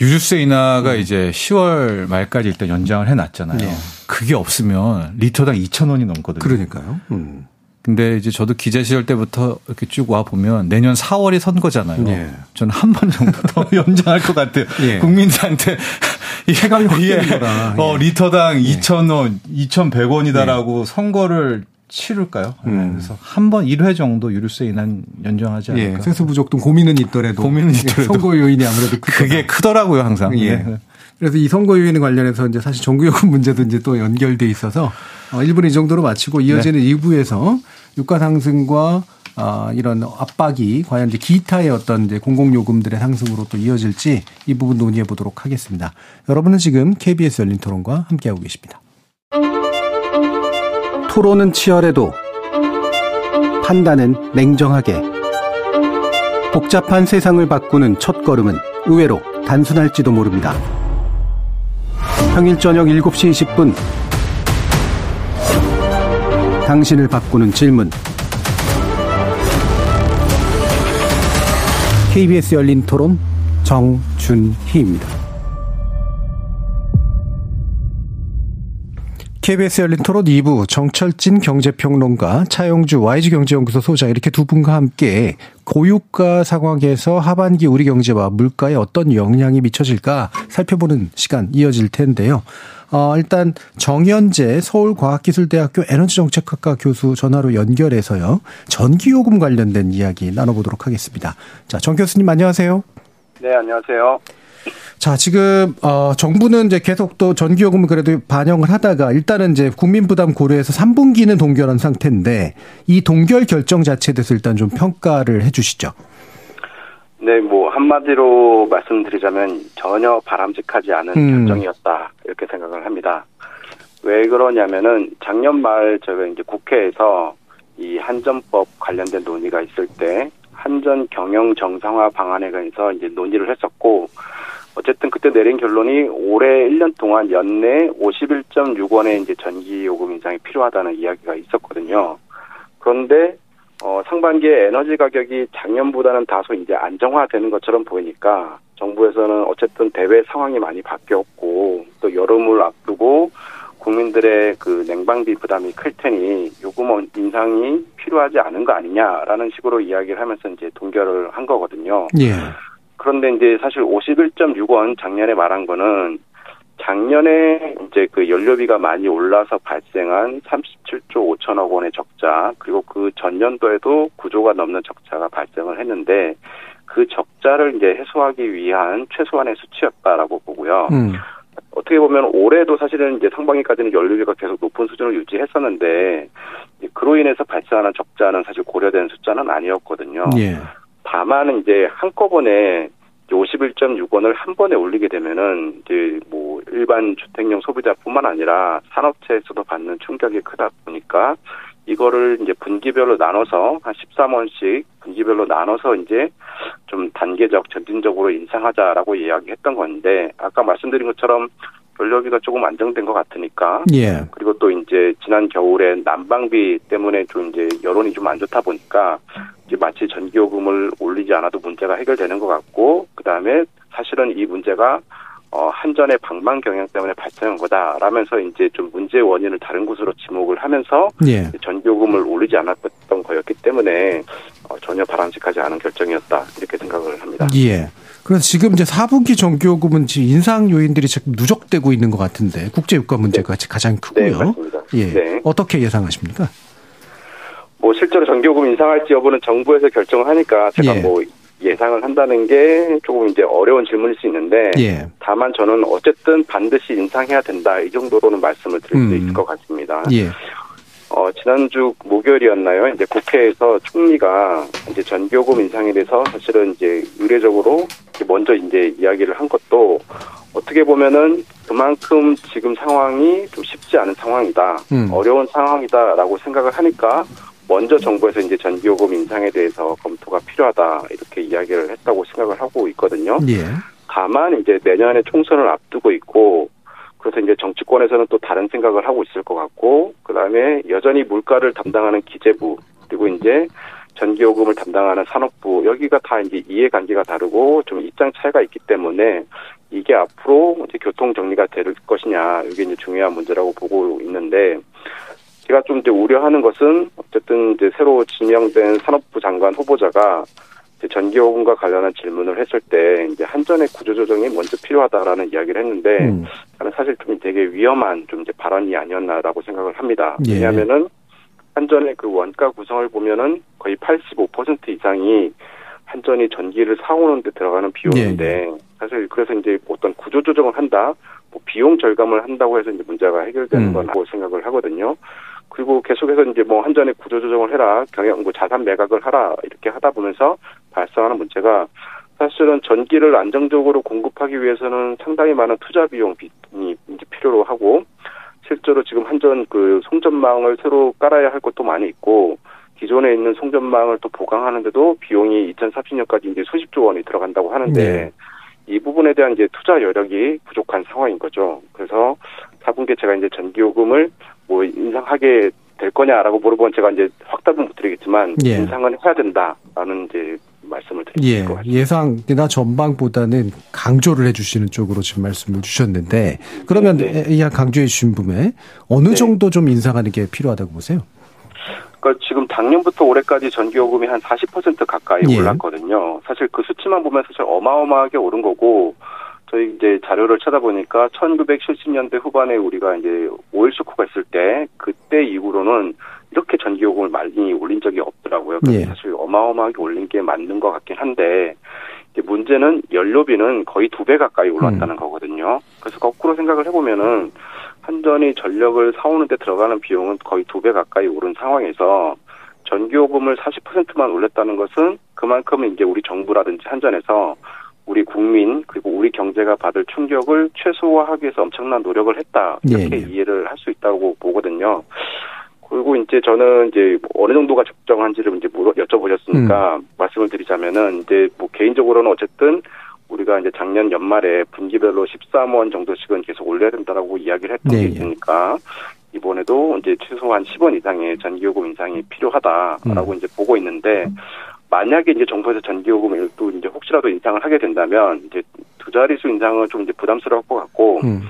유류세 인하가 이제 10월 말까지 일단 연장을 해놨잖아요. 네. 그게 없으면 리터당 2,000원이 넘거든요. 그러니까요. 음. 근데 이제 저도 기자 시절 때부터 이렇게 쭉 와 보면 내년 4월이 선거잖아요. 예. 저는 한 번 정도 더 연장할 것 같아요. 예. 국민들한테 쾌감이 확 이게 되는 거라. 어, 예. 리터당 2,000원, 2,100원이다라고 선거를 치를까요? 음. 그래서 한 번 1회 정도 유류세 인하 연장하지 예. 않을까? 세수 부족 등 고민은 있더라도 고민은 예, 있더라도. 선거 요인이 아무래도 크다. 그게 크더라고요, 항상. 예. 네. 그래서 이 선거 요인 관련해서 이제 사실 정규요금 문제도 이제 또 연결돼 있어서 어, 1부는 이 정도로 마치고 이어지는 네. 2부에서 유가 상승과 아, 이런 압박이 과연 이제 기타의 어떤 이제 공공요금들의 상승으로 또 이어질지 이 부분 논의해 보도록 하겠습니다. 여러분은 지금 KBS 열린 토론과 함께하고 계십니다. 토론은 치열해도 판단은 냉정하게 복잡한 세상을 바꾸는 첫 걸음은 의외로 단순할지도 모릅니다. 평일 저녁 7시 20분 당신을 바꾸는 질문 KBS 열린 토론 정준희입니다. KBS 열린 토론 2부 정철진 경제평론가 차영주 YG경제연구소 소장 이렇게 두 분과 함께 고유가 상황에서 하반기 우리 경제와 물가에 어떤 영향이 미쳐질까 살펴보는 시간 이어질 텐데요. 어, 일단 정현재 서울과학기술대학교 에너지정책학과 교수 전화로 연결해서요. 전기요금 관련된 이야기 나눠보도록 하겠습니다. 자, 정 교수님 안녕하세요. 네, 안녕하세요. 자, 지금 어 정부는 이제 계속 또 전기 요금을 그래도 반영을 하다가 일단은 이제 국민 부담 고려해서 3분기는 동결한 상태인데 이 동결 결정 자체에 대해서 일단 좀 평가를 해 주시죠. 네, 뭐 한마디로 말씀드리자면 전혀 바람직하지 않은 음. 결정이었다 이렇게 생각을 합니다. 왜 그러냐면은 작년 말 저희가 이제 국회에서 이 한전법 관련된 논의가 있을 때 한전 경영 정상화 방안에 관해서 이제 논의를 했었고 그때 내린 결론이 올해 1년 동안 연내 51.6원의 이제 전기 요금 인상이 필요하다는 이야기가 있었거든요. 그런데 어, 상반기에 에너지 가격이 작년보다는 다소 이제 안정화되는 것처럼 보이니까 정부에서는 어쨌든 대외 상황이 많이 바뀌었고 또 여름을 앞두고 국민들의 그 냉방비 부담이 클 테니 요금 인상이 필요하지 않은 거 아니냐라는 식으로 이야기를 하면서 이제 동결을 한 거거든요. 예. 그런데 이제 사실 51.6원 작년에 말한 거는 작년에 이제 그 연료비가 많이 올라서 발생한 37조 5천억 원의 적자 그리고 그 전년도에도 9조가 넘는 적자가 발생을 했는데 그 적자를 이제 해소하기 위한 최소한의 수치였다라고 보고요. 음. 어떻게 보면 올해도 사실은 이제 상반기까지는 연료비가 계속 높은 수준을 유지했었는데 그로 인해서 발생하는 적자는 사실 고려된 숫자는 아니었거든요. 예. 다만 이제 한꺼번에 51.6원을 한 번에 올리게 되면은 이제 뭐 일반 주택용 소비자뿐만 아니라 산업체에서도 받는 충격이 크다 보니까 이거를 이제 분기별로 나눠서 한 13원씩 분기별로 나눠서 이제 좀 단계적 점진적으로 인상하자라고 이야기했던 건데 아까 말씀드린 것처럼 연료비가 조금 안정된 것 같으니까 예. 그리고 또 이제 지난 겨울에 난방비 때문에 좀 이제 여론이 좀 안 좋다 보니까 이제 마치 전기요금을 올리지 않아도 문제가 해결되는 것 같고 그 다음에 사실은 이 문제가 어, 한전의 방만 경영 때문에 발생한 거다라면서 이제 좀 문제 원인을 다른 곳으로 지목을 하면서 예. 전기요금을 올리지 않았던 거였기 때문에 어, 전혀 바람직하지 않은 결정이었다 이렇게 생각을 합니다. 예. 그래서 지금 이제 4분기 전기요금은 지금 인상 요인들이 지금 누적되고 있는 것 같은데 국제 유가 문제가 가장 네, 크고요. 맞습니다. 예. 네. 어떻게 예상하십니까? 뭐 실제로 전기요금 인상할지 여부는 정부에서 결정을 하니까 제가 예. 뭐 예상을 한다는 게 조금 이제 어려운 질문일 수 있는데 예. 다만 저는 어쨌든 반드시 인상해야 된다 이 정도로는 말씀을 드릴 수 음. 있을 것 같습니다. 예. 어, 지난주 목요일이었나요? 이제 국회에서 총리가 이제 전기요금 인상에 대해서 사실은 이제 의례적으로 먼저 이제 이야기를 한 것도 어떻게 보면은 그만큼 지금 상황이 좀 쉽지 않은 상황이다. 음. 어려운 상황이다라고 생각을 하니까 먼저 정부에서 이제 전기요금 인상에 대해서 검토가 필요하다. 이렇게 이야기를 했다고 생각을 하고 있거든요. 예. 다만 이제 내년에 총선을 앞두고 있고 그래서 이제 정치권에서는 또 다른 생각을 하고 있을 것 같고 그다음에 여전히 물가를 담당하는 기재부 그리고 이제 전기요금을 담당하는 산업부 여기가 다 이제 이해관계가 다르고 좀 입장 차이가 있기 때문에 이게 앞으로 이제 교통 정리가 될 것이냐 이게 이제 중요한 문제라고 보고 있는데 제가 좀 이제 우려하는 것은 어쨌든 이제 새로 지명된 산업부 장관 후보자가 전기요금과 관련한 질문을 했을 때 이제 한전의 구조조정이 먼저 필요하다라는 이야기를 했는데 음. 저는 사실 좀 되게 위험한 좀 이제 발언이 아니었나라고 생각을 합니다. 예. 왜냐하면은 한전의 그 원가 구성을 보면은 거의 85% 이상이 한전이 전기를 사오는 데 들어가는 비용인데 사실 그래서 이제 어떤 구조 조정을 한다, 뭐 비용 절감을 한다고 해서 이제 문제가 해결되는 음. 건 아니고 생각을 하거든요. 그리고 계속해서 이제 뭐 한전의 구조 조정을 해라, 경영 뭐 자산 매각을 하라 이렇게 하다 보면서 발생하는 문제가 사실은 전기를 안정적으로 공급하기 위해서는 상당히 많은 투자 비용이 이제 필요로 하고 실제로 지금 한전 그 송전망을 새로 깔아야 할 것도 많이 있고 기존에 있는 송전망을 또 보강하는데도 비용이 2030년까지 이제 수십조 원이 들어간다고 하는데 네. 이 부분에 대한 이제 투자 여력이 부족한 상황인 거죠. 그래서 4분기에 제가 이제 전기요금을 뭐 인상하게 될 거냐라고 물어보면 제가 이제 확답은 못 드리겠지만 예. 인상은 해야 된다라는 이제 말씀을 드릴 예, 것. 예상이나 전방보다는 강조를 해주시는 쪽으로 지금 말씀을 주셨는데 그러면 네. 이한 강조해 주신 부분에 어느 네. 정도 좀 인상하는 게 필요하다고 보세요? 그러니까 지금 작년부터 올해까지 전기요금이 한 40% 가까이 예. 올랐거든요. 사실 그 수치만 보면 사실 어마어마하게 오른 거고 저희 이제 자료를 찾아보니까 1970년대 후반에 우리가 이제 오일 쇼크가 있을 때 그때 이후로는 이렇게 전기요금을 많이 올린 적이 없더라고요. 예. 사실 어마어마하게 올린 게 맞는 것 같긴 한데 문제는 연료비는 거의 두 배 가까이 올랐다는 거거든요. 그래서 거꾸로 생각을 해보면은 한전이 전력을 사오는 데 들어가는 비용은 거의 두 배 가까이 오른 상황에서 전기요금을 40%만 올렸다는 것은 그만큼 이제 우리 정부라든지 한전에서 우리 국민 그리고 우리 경제가 받을 충격을 최소화하기 위해서 엄청난 노력을 했다 이렇게 예, 예. 이해를 할 수 있다고 보거든요. 그리고 이제 저는 이제 어느 정도가 적정한지를 이제 물어 여쭤보셨으니까 말씀을 드리자면은 이제 뭐 개인적으로는 어쨌든 우리가 이제 작년 연말에 분기별로 13원 정도씩은 계속 올려야 된다라고 이야기를 했던 네, 게 예. 있으니까 이번에도 이제 최소한 10원 이상의 전기요금 인상이 필요하다라고 이제 보고 있는데 만약에 이제 정부에서 전기요금을 또 이제 혹시라도 인상을 하게 된다면 이제 두 자릿수 인상은 좀 이제 부담스러울 것 같고 음.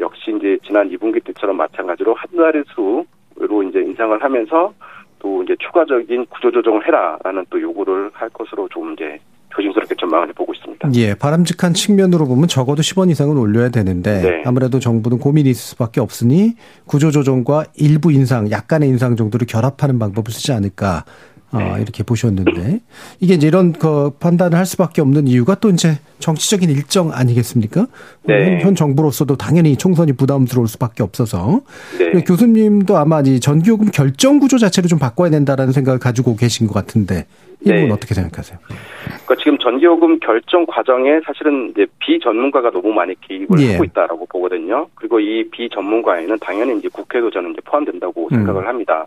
역시 이제 지난 2분기 때처럼 마찬가지로 한 자릿수로 이제 인상을 하면서 또 이제 추가적인 구조 조정을 해라라는 또 요구를 할 것으로 좀 이제 조심스럽게 전망을 해보고 있습니다. 예, 바람직한 측면으로 보면 적어도 10원 이상은 올려야 되는데 네. 아무래도 정부는 고민이 있을 수밖에 없으니 구조조정과 일부 인상, 약간의 인상 정도를 결합하는 방법을 쓰지 않을까 어, 네. 이렇게 보셨는데 이게 이제 이런 그 판단을 할 수밖에 없는 이유가 또 이제 정치적인 일정 아니겠습니까? 네. 현, 현 정부로서도 당연히 총선이 부담스러울 수밖에 없어서 네. 교수님도 아마 이 전기요금 결정 구조 자체를 좀 바꿔야 된다라는 생각을 가지고 계신 것 같은데 이 부분 네. 어떻게 생각하세요? 그러니까 지금 전기요금 결정 과정에 사실은 이제 비전문가가 너무 많이 개입을 예. 하고 있다라고 보거든요. 그리고 이 비전문가에는 당연히 이제 국회도 저는 이제 포함된다고 음. 생각을 합니다.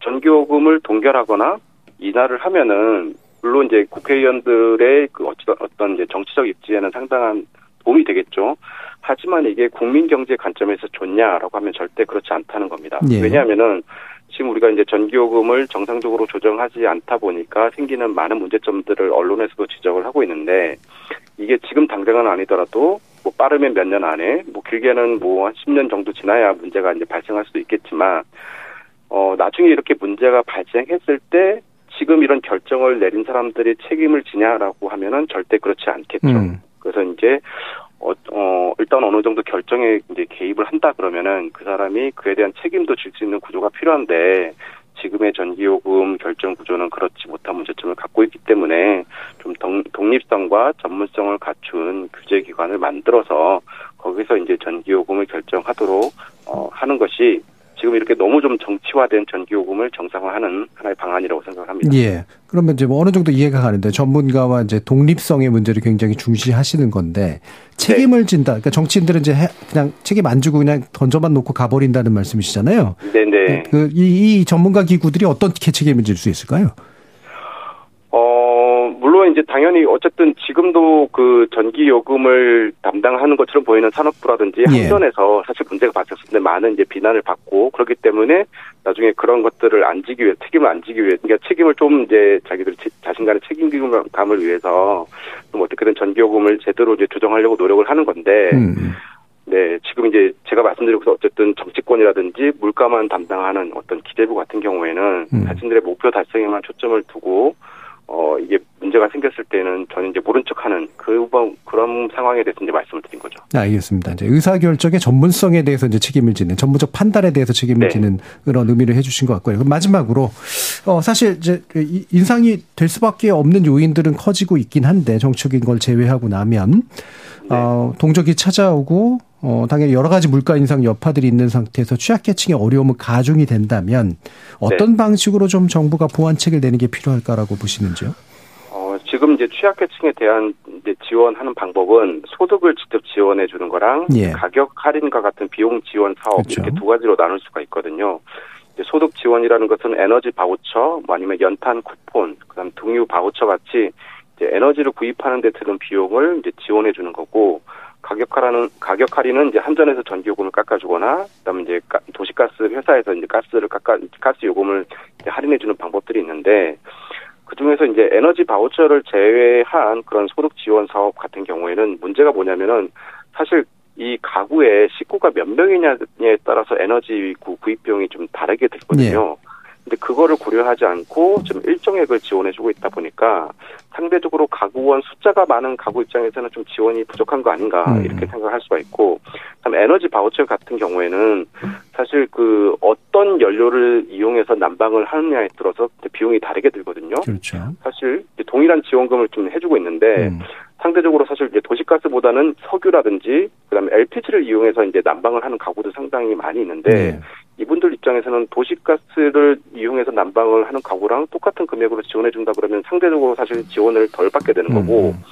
전기요금을 동결하거나 인하를 하면은 물론 이제 국회의원들의 그 어떤 이제 정치적 입지에는 상당한 도움이 되겠죠. 하지만 이게 국민 경제 관점에서 좋냐라고 하면 절대 그렇지 않다는 겁니다. 예. 왜냐하면은 지금 우리가 이제 전기요금을 정상적으로 조정하지 않다 보니까 생기는 많은 문제점들을 언론에서도 지적을 하고 있는데 이게 지금 당장은 아니더라도 뭐 빠르면 몇 년 안에 뭐 길게는 뭐 한 10년 정도 지나야 문제가 이제 발생할 수도 있겠지만 어 나중에 이렇게 문제가 발생했을 때 지금 이런 결정을 내린 사람들이 책임을 지냐라고 하면은 절대 그렇지 않겠죠. 음. 그래서 이제 어, 어, 일단 어느 정도 결정에 이제 개입을 한다 그러면은 그 사람이 그에 대한 책임도 질 수 있는 구조가 필요한데 지금의 전기요금 결정 구조는 그렇지 못한 문제점을 갖고 있기 때문에 좀 독립성과 전문성을 갖춘 규제 기관을 만들어서 거기서 이제 전기요금을 결정하도록 어, 하는 것이 지금 이렇게 너무 좀 정치화된 전기요금을 정상화하는 하나의 방안이라고 생각을 합니다. 예. 그러면 이제 뭐 어느 정도 이해가 가는데 전문가와 이제 독립성의 문제를 굉장히 중시하시는 건데 책임을 네. 진다. 그러니까 정치인들은 이제 그냥 책임 안 지고 그냥 던져만 놓고 가버린다는 말씀이시잖아요. 네네. 네. 그, 이, 이 전문가 기구들이 어떻게 책임을 질 수 있을까요? 어, 물론 이제 당연히 어쨌든 지금도 그 전기 요금을 담당하는 것처럼 보이는 산업부라든지 예. 한전에서 사실 문제가 발생했을 때 많은 이제 비난을 받고 그렇기 때문에 나중에 그런 것들을 안 지기 위해 책임을 안 지기 위해 그러니까 책임을 좀 이제 자기들 자신간의 책임감을 위해서 좀 어떻게든 전기 요금을 제대로 이제 조정하려고 노력을 하는 건데 음. 네, 지금 이제 제가 말씀드리고서 어쨌든 정치권이라든지 물가만 담당하는 어떤 기재부 같은 경우에는 음. 자신들의 목표 달성에만 초점을 두고 어, 이게 문제가 생겼을 때는 저는 이제 모른 척 하는 그, 그런 상황에 대해서 이제 말씀을 드린 거죠. 네, 알겠습니다. 이제 의사결정의 전문성에 대해서 이제 책임을 지는, 전문적 판단에 대해서 책임을 네. 지는 그런 의미를 해주신 것 같고요. 그럼 마지막으로, 어, 사실 이제 인상이 될 수밖에 없는 요인들은 커지고 있긴 한데, 정책인 걸 제외하고 나면, 네. 어, 동적이 찾아오고 어, 당연히 여러 가지 물가 인상 여파들이 있는 상태에서 취약계층의 어려움은 가중이 된다면 어떤 네. 방식으로 좀 정부가 보완책을 내는 게 필요할까라고 보시는지요? 어, 지금 이제 취약계층에 대한 이제 지원하는 방법은 소득을 직접 지원해 주는 거랑 예. 가격 할인과 같은 비용 지원 사업 그렇죠. 이렇게 두 가지로 나눌 수가 있거든요. 이제 소득 지원이라는 것은 에너지 바우처, 뭐 아니면 연탄 쿠폰, 그다음 등유 바우처 같이 에너지를 구입하는 데 드는 비용을 이제 지원해 주는 거고 가격 할인은 가격 할인은 이제 한전에서 전기 요금을 깎아주거나 그다음에 이제 도시가스 회사에서 이제 가스를 깎아 가스 요금을 할인해 주는 방법들이 있는데 그 중에서 이제 에너지 바우처를 제외한 그런 소득 지원 사업 같은 경우에는 문제가 뭐냐면은 사실 이 가구에 식구가 몇 명이냐에 따라서 에너지 구입 비용이 좀 다르게 되거든요. 네. 근데 그거를 고려하지 않고 지금 일정액을 지원해주고 있다 보니까 상대적으로 가구원 숫자가 많은 가구 입장에서는 좀 지원이 부족한 거 아닌가 음. 이렇게 생각할 수가 있고, 그다음 에너지 바우처 같은 경우에는 사실 그 어떤 연료를 이용해서 난방을 하느냐에 따라서 비용이 다르게 들거든요. 그렇죠. 사실 동일한 지원금을 좀 해주고 있는데 음. 상대적으로 사실 이제 도시가스보다는 석유라든지 그다음에 LPG를 이용해서 이제 난방을 하는 가구도 상당히 많이 있는데 네. 이분들 입장에서는 도시가스를 이용해서 난방을 하는 가구랑 똑같은 금액으로 지원해 준다 그러면 상대적으로 사실 지원을 덜 받게 되는 거고 음.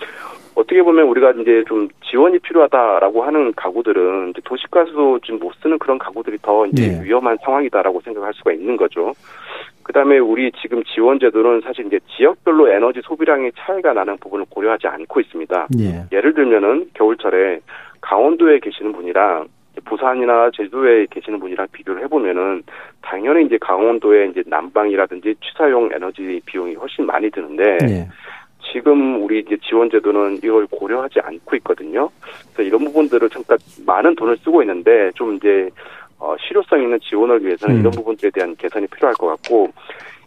어떻게 보면 우리가 이제 좀 지원이 필요하다라고 하는 가구들은 이제 도시가스도 지금 못 쓰는 그런 가구들이 더 이제 네. 위험한 상황이다라고 생각할 수가 있는 거죠. 그다음에 우리 지금 지원 제도는 사실 이제 지역별로 에너지 소비량의 차이가 나는 부분을 고려하지 않고 있습니다. 네. 예를 들면은 겨울철에 강원도에 계시는 분이랑 부산이나 제주도에 계시는 분이랑 비교를 해보면은 당연히 이제 강원도에 이제 난방이라든지 취사용 에너지 비용이 훨씬 많이 드는데 네. 지금 우리 이제 지원 제도는 이걸 고려하지 않고 있거든요. 그래서 이런 부분들을 잠깐 많은 돈을 쓰고 있는데 좀 이제 어, 실효성 있는 지원을 위해서는 음. 이런 부분들에 대한 개선이 필요할 것 같고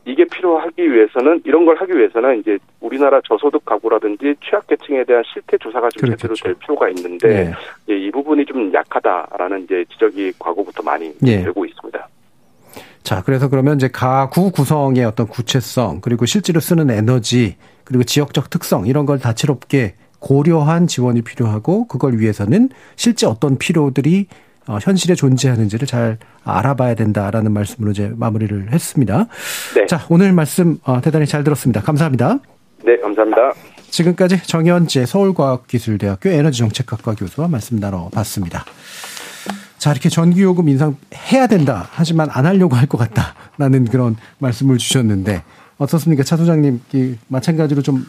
이게 필요하기 위해서는 이런 걸 하기 위해서는 이제 우리나라 저소득 가구라든지 취약계층에 대한 실태 조사가 좀 제대로 될 필요가 있는데 네. 이 부분이 좀 약하다라는 이제 지적이 과거부터 많이 네. 되고 있습니다. 자, 그래서 그러면 이제 가구 구성의 어떤 구체성 그리고 실제로 쓰는 에너지 그리고 지역적 특성 이런 걸 다채롭게 고려한 지원이 필요하고 그걸 위해서는 실제 어떤 필요들이 어, 현실에 존재하는지를 잘 알아봐야 된다라는 말씀으로 이제 마무리를 했습니다. 네. 자, 오늘 말씀 어, 대단히 잘 들었습니다. 감사합니다. 네, 감사합니다. 지금까지 정현재 서울과학기술대학교 에너지정책학과 교수와 말씀 나눠봤습니다. 자, 이렇게 전기요금 인상해야 된다. 하지만 안 하려고 할 것 같다 라는 그런 말씀을 주셨는데 어떻습니까? 차 소장님, 마찬가지로 좀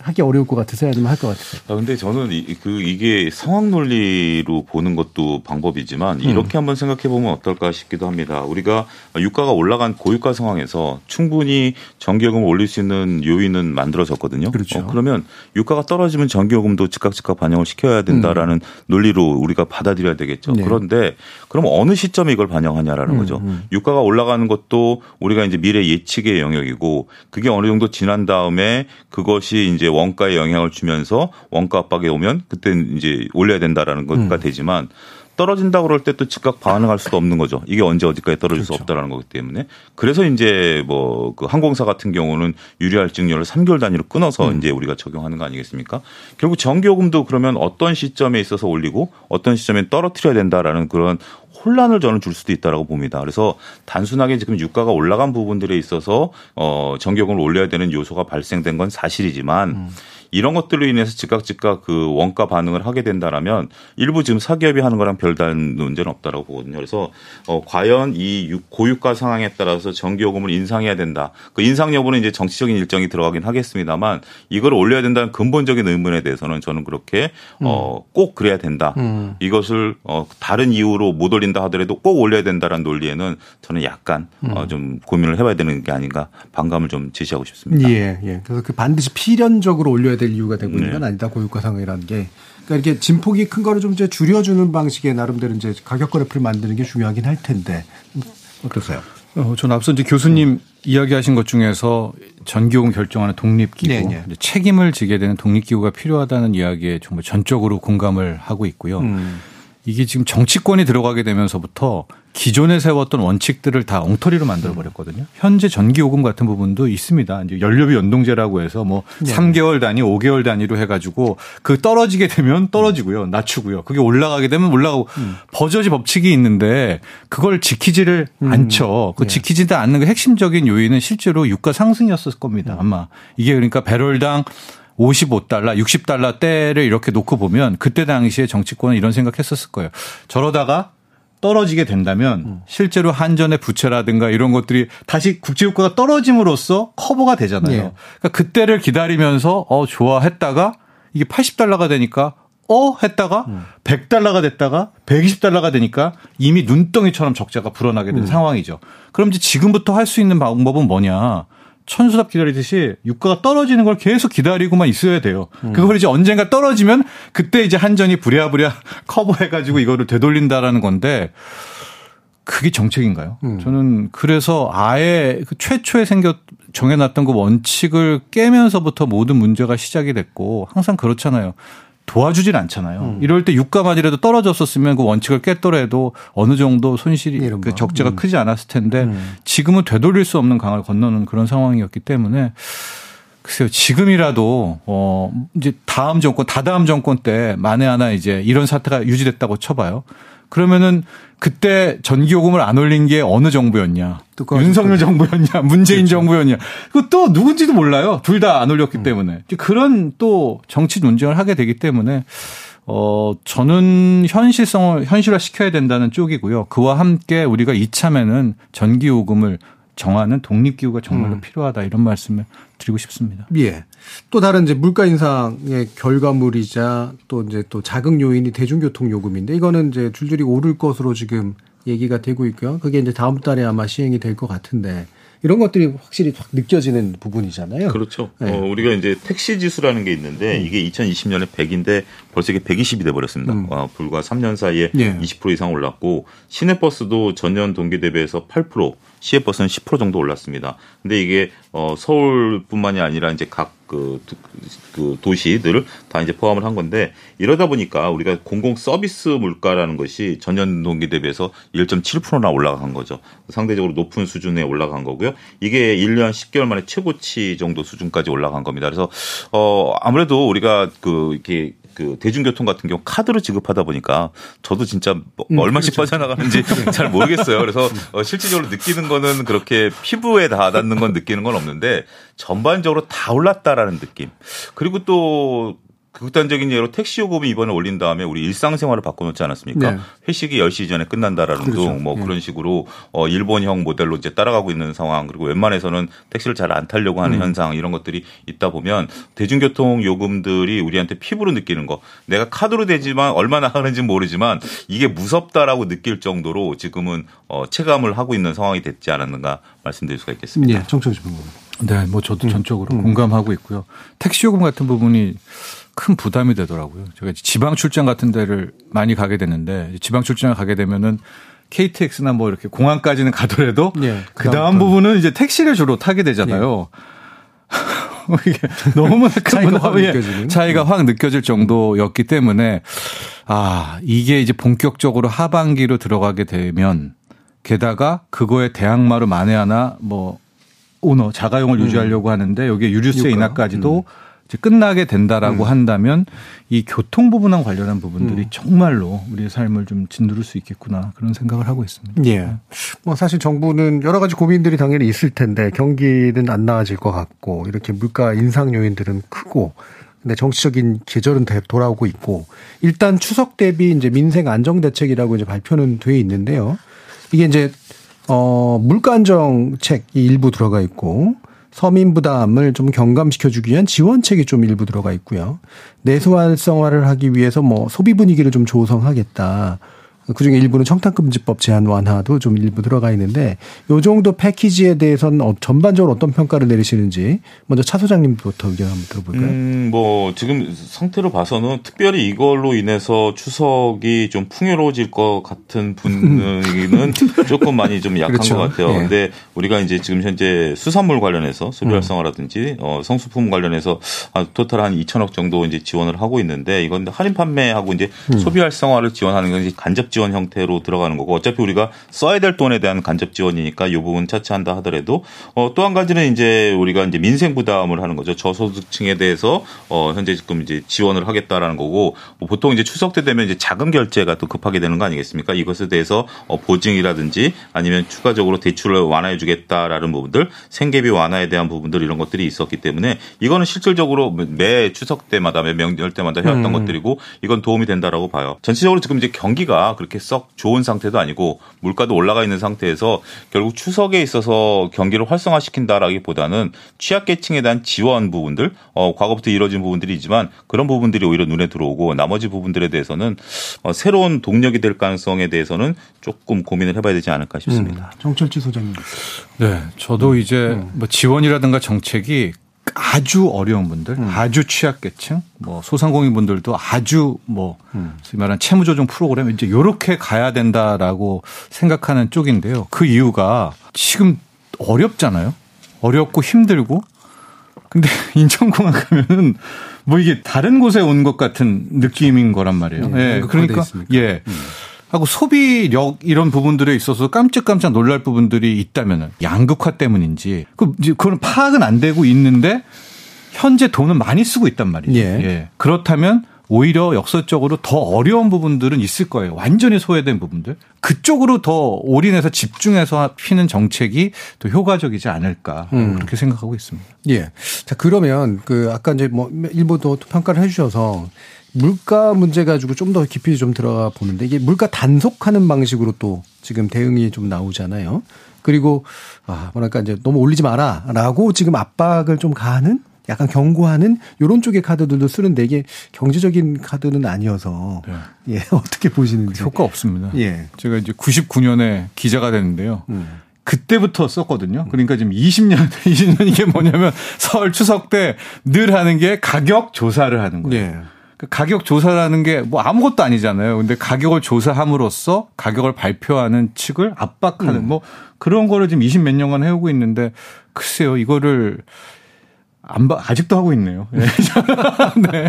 하기 어려울 것 같아서 해야 되면 할 것 같아요. 아, 근데 저는 이, 그 이게 상황 논리로 보는 것도 방법이지만 음. 이렇게 한번 생각해 보면 어떨까 싶기도 합니다. 우리가 유가가 올라간 고유가 상황에서 충분히 전기요금을 올릴 수 있는 요인은 만들어졌거든요. 그렇죠. 어, 그러면 유가가 떨어지면 전기요금도 즉각 즉각 반영을 시켜야 된다라는 음. 논리로 우리가 받아들여야 되겠죠. 네. 그런데 그럼 어느 시점에 이걸 반영하냐라는 음, 거죠. 음. 유가가 올라가는 것도 우리가 이제 미래 예측의 영역이고 그게 어느 정도 지난 다음에 그것이 이제 원가에 영향을 주면서 원가 압박에 오면 그때 이제 올려야 된다라는 것가 음. 되지만 떨어진다 그럴 때 또 즉각 반응할 수도 없는 거죠. 이게 언제 어디까지 떨어질 그렇죠. 수 없다라는 거기 때문에 그래서 이제 뭐 그 항공사 같은 경우는 유리할증료를 3개월 단위로 끊어서 음. 이제 우리가 적용하는 거 아니겠습니까? 결국 전기요금도 그러면 어떤 시점에 있어서 올리고 어떤 시점에 떨어뜨려야 된다라는 그런 혼란을 저는 줄 수도 있다라고 봅니다. 그래서 단순하게 지금 유가가 올라간 부분들에 있어서 어 전기요금을 올려야 되는 요소가 발생된 건 사실이지만 음. 이런 것들로 인해서 즉각 즉각 그 원가 반응을 하게 된다라면 일부 지금 사기업이 하는 거랑 별다른 문제는 없다라고 보거든요. 그래서 어 과연 이 고유가 상황에 따라서 전기요금을 인상해야 된다. 그 인상 여부는 이제 정치적인 일정이 들어가긴 하겠습니다만 이걸 올려야 된다는 근본적인 의문에 대해서는 저는 그렇게 음. 어꼭 그래야 된다. 음. 이것을 어 다른 이유로 못 올린다 하더라도 꼭 올려야 된다라는 논리에는 저는 약간 음. 어좀 고민을 해봐야 되는 게 아닌가 반감을 좀 제시하고 싶습니다. 예, 예. 그래서 그 반드시 필연적으로 올려야 될 이유가 되고 있는 건 네. 아니다 고유가 상황이라는 게 그러니까 이렇게 진폭이 큰 거를 좀 이제 줄여주는 방식의 나름대로 이제 가격 그래프를 만드는 게 중요하긴 할 텐데 어떠세요? 어, 저는 앞서 이제 교수님 이야기하신 것 중에서 전기요금 결정하는 독립기구 네, 네. 책임을 지게 되는 독립기구가 필요하다는 이야기에 정말 전적으로 공감을 하고 있고요. 음. 이게 지금 정치권이 들어가게 되면서부터 기존에 세웠던 원칙들을 다 엉터리로 만들어 버렸거든요. 현재 전기 요금 같은 부분도 있습니다. 이제 연료비 연동제라고 해서 뭐 네. 3개월 단위, 5개월 단위로 해 가지고 그 떨어지게 되면 떨어지고요. 낮추고요. 그게 올라가게 되면 올라가고 음. 버저지 법칙이 있는데 그걸 지키지를 음. 않죠. 그 네. 지키지도 않는 그 핵심적인 요인은 실제로 유가 상승이었을 겁니다. 아마 이게 그러니까 배럴당 55달러, 60달러 대를 이렇게 놓고 보면 그때 당시에 정치권은 이런 생각했었을 거예요. 저러다가 떨어지게 된다면 음. 실제로 한전의 부채라든가 이런 것들이 다시 국제유가가 떨어짐으로써 커버가 되잖아요. 예. 그러니까 그때를 기다리면서 어 좋아 했다가 이게 80달러가 되니까 어 했다가 음. 100달러가 됐다가 120달러가 되니까 이미 눈덩이처럼 적자가 불어나게 된 음. 상황이죠. 그럼 이제 지금부터 할 수 있는 방법은 뭐냐? 천수답 기다리듯이 유가가 떨어지는 걸 계속 기다리고만 있어야 돼요. 음. 그걸 이제 언젠가 떨어지면 그때 이제 한전이 부랴부랴 커버해가지고 이거를 되돌린다라는 건데 그게 정책인가요? 음. 저는 그래서 아예 그 최초에 생겨 정해놨던 그 원칙을 깨면서부터 모든 문제가 시작이 됐고 항상 그렇잖아요. 도와주질 않잖아요. 음. 이럴 때 유가만이라도 떨어졌었으면 그 원칙을 깼더라도 어느 정도 손실이 그 적재가 음. 크지 않았을 텐데 음. 지금은 되돌릴 수 없는 강을 건너는 그런 상황이었기 때문에 글쎄요 지금이라도 어 이제 다음 정권 다다음 정권 때 만에 하나 이제 이런 사태가 유지됐다고 쳐봐요. 그러면은 그때 전기요금을 안 올린 게 어느 정부였냐? 윤석열 정부였냐? 문재인 그렇죠. 정부였냐? 그또 누군지도 몰라요. 둘 다 안 올렸기 음. 때문에. 그런 또 정치 논쟁을 하게 되기 때문에 어, 저는 현실성을 현실화 시켜야 된다는 쪽이고요. 그와 함께 우리가 이참에는 전기요금을 정하는 독립기구가 정말로 음. 필요하다 이런 말씀을 드리고 싶습니다. 예. 또 다른 이제 물가 인상의 결과물이자 또 이제 또 자극 요인이 대중교통 요금인데 이거는 이제 줄줄이 오를 것으로 지금 얘기가 되고 있고요. 그게 이제 다음 달에 아마 시행이 될 것 같은데 이런 것들이 확실히 확 느껴지는 부분이잖아요. 그렇죠. 네. 어, 우리가 이제 택시 지수라는 게 있는데 음. 이게 2020년에 100인데 벌써 이게 120이 돼 버렸습니다. 음. 어, 불과 3년 사이에 예. 20% 이상 올랐고 시내버스도 전년 동기 대비해서 8%, 시외버스는 10% 정도 올랐습니다. 근데 이게 어, 서울뿐만이 아니라 이제 각 그, 그 도시들을 다 이제 포함을 한 건데 이러다 보니까 우리가 공공 서비스 물가라는 것이 전년 동기 대비해서 1.7%나 올라간 거죠. 상대적으로 높은 수준에 올라간 거고요. 이게 1년 10개월 만에 최고치 정도 수준까지 올라간 겁니다. 그래서 어 아무래도 우리가 그 이렇게 그 대중교통 같은 경우 카드로 지급하다 보니까 저도 진짜 뭐 음, 얼마씩 그렇죠. 빠져나가는지 잘 모르겠어요. 그래서 어, 실질적으로 느끼는 거는 그렇게 피부에 닿았는 건 느끼는 건 없는데 전반적으로 다 올랐다라는 느낌. 그리고 또 극단적인 예로 택시 요금이 이번에 올린 다음에 우리 일상생활을 바꿔놓지 않았습니까? 네. 회식이 10시 전에 끝난다라는 그렇죠. 등뭐 네. 그런 식으로 어 일본형 모델로 이제 따라가고 있는 상황 그리고 웬만해서는 택시를 잘 안 타려고 하는 음. 현상 이런 것들이 있다 보면 대중교통 요금들이 우리한테 피부로 느끼는 거 내가 카드로 되지만 얼마나 하는지 모르지만 이게 무섭다라고 느낄 정도로 지금은 어 체감을 하고 있는 상황이 됐지 않았는가 말씀드릴 수가 있겠습니다. 네, 정청지 네, 뭐 저도 음. 전적으로 음. 공감하고 있고요. 택시 요금 같은 부분이 큰 부담이 되더라고요. 제가 지방 출장 같은 데를 많이 가게 되는데 지방 출장을 가게 되면은 KTX나 뭐 이렇게 공항까지는 가더라도 네, 그 다음 부분은 이제 택시를 주로 타게 되잖아요. 네. 이게 너무나 큰 차이가 확 느껴지는? 차이가 확 느껴질 정도였기 때문에 아 이게 이제 본격적으로 하반기로 들어가게 되면 게다가 그거에 대항마로 만에 하나 뭐 오너 자가용을 유지하려고 하는데 여기에 유류세. 인하까지도 이제 끝나게 된다라고 한다면 이 교통 부분과 관련한 부분들이 정말로 우리의 삶을 좀 짓누를 수 있겠구나 그런 생각을 하고 있습니다. 예. 뭐 사실 정부는 여러 가지 고민들이 당연히 있을 텐데 경기는 안 나아질 것 같고 이렇게 물가 인상 요인들은 크고 근데 정치적인 계절은 대- 돌아오고 있고 일단 추석 대비 이제 민생 안정 대책이라고 이제 발표는 돼 있는데요. 이게 이제 어 물가 안정책 이 일부 들어가 있고 서민 부담을 좀 경감시켜 주기 위한 지원책이 좀 일부 들어가 있고요. 내수 활성화를 하기 위해서 뭐 소비 분위기를 좀 조성하겠다. 그중에 일부는 청탁금지법 제한 완화도 좀 일부 들어가 있는데 요 정도 패키지에 대해서는 어- 전반적으로 어떤 평가를 내리시는지 먼저 차 소장님부터 의견 한번 들어볼까요? 음, 뭐 지금 상태로 봐서는 특별히 이걸로 인해서 추석이 좀 풍요로워질 것 같은 분위기는 조금 많이 좀 약한 그렇죠. 것 같아요. 예. 근데 우리가 이제 지금 현재 수산물 관련해서 소비 활성화라든지 어, 성수품 관련해서 한 토탈 한 2천억 정도 이제 지원을 하고 있는데 이건 할인 판매하고 이제 소비 활성화를 지원하는 건 간접 지원 형태로 들어가는 거고 어차피 우리가 써야 될 돈에 대한 간접 지원이니까 이 부분 차치한다 하더라도 어, 또 한 가지는 이제 우리가 이제 민생 부담을 하는 거죠. 저소득층에 대해서 어, 현재 지금 이제 지원을 하겠다라는 거고 뭐 보통 이제 추석 때 되면 이제 자금 결제가 또 급하게 되는 거 아니겠습니까? 이것에 대해서 어, 보증이라든지 아니면 추가적으로 대출을 완화해 주겠다라는 부분들, 생계비 완화에 대한 부분들 이런 것들이 있었기 때문에 이거는 실질적으로 매 추석 때마다 매 명절 때마다 해왔던 음. 것들이고 이건 도움이 된다라고 봐요. 전체적으로 지금 이제 경기가 그렇게 썩 좋은 상태도 아니고 물가도 올라가 있는 상태에서 결국 추석에 있어서 경기를 활성화시킨다라기보다는 취약계층에 대한 지원 부분들, 어, 과거부터 이루어진 부분들이지만 그런 부분들이 오히려 눈에 들어오고 나머지 부분들에 대해서는 어, 새로운 동력이 될 가능성에 대해서는 조금 고민을 해봐야 되지 않을까 싶습니다. 음. 정철치 소장님. 네, 저도 이제 뭐 지원이라든가 정책이 아주 어려운 분들, 아주 취약계층, 뭐 소상공인 분들도 아주 뭐 소위 말하는 채무조정 프로그램 이제 요렇게 가야 된다라고 생각하는 쪽인데요. 그 이유가 지금 어렵잖아요. 어렵고 힘들고 근데 인천공항 가면은 뭐 이게 다른 곳에 온 것 같은 느낌인 거란 말이에요. 네, 예. 한국화돼 그러니까 있으니까. 예. 하고 소비력 이런 부분들에 있어서 깜짝깜짝 놀랄 부분들이 있다면은 양극화 때문인지 그 그건 파악은 안 되고 있는데 현재 돈은 많이 쓰고 있단 말이죠. 예. 그렇다면 오히려 역설적으로 더 어려운 부분들은 있을 거예요. 완전히 소외된 부분들. 그쪽으로 더 올인해서 집중해서 피는 정책이 더 효과적이지 않을까 음. 그렇게 생각하고 있습니다. 예. 자, 그러면 그 아까 이제 뭐 일부도 평가를 해 주셔서 물가 문제 가지고 좀 더 깊이 좀 들어가 보는데 이게 물가 단속하는 방식으로 또 지금 대응이 좀 나오잖아요. 그리고 아, 뭐랄까 이제 너무 올리지 마라라고 지금 압박을 좀 가하는 약간 경고하는 요런 쪽의 카드들도 쓰는데 이게 경제적인 카드는 아니어서 예, 어떻게 보시는지. 효과 없습니다. 예. 제가 이제 99년에 기자가 됐는데요. 음. 그때부터 썼거든요. 그러니까 지금 20년, 20년 이게 뭐냐면 설 추석 때 늘 하는 게 가격 조사를 하는 거예요. 예. 그 가격 조사라는 게 뭐 아무것도 아니잖아요. 근데 가격을 조사함으로써 가격을 발표하는 측을 압박하는 음. 뭐 그런 거를 지금 20 몇 년간 해오고 있는데 글쎄요, 이거를 안 봐, 아직도 하고 있네요. 예. 네.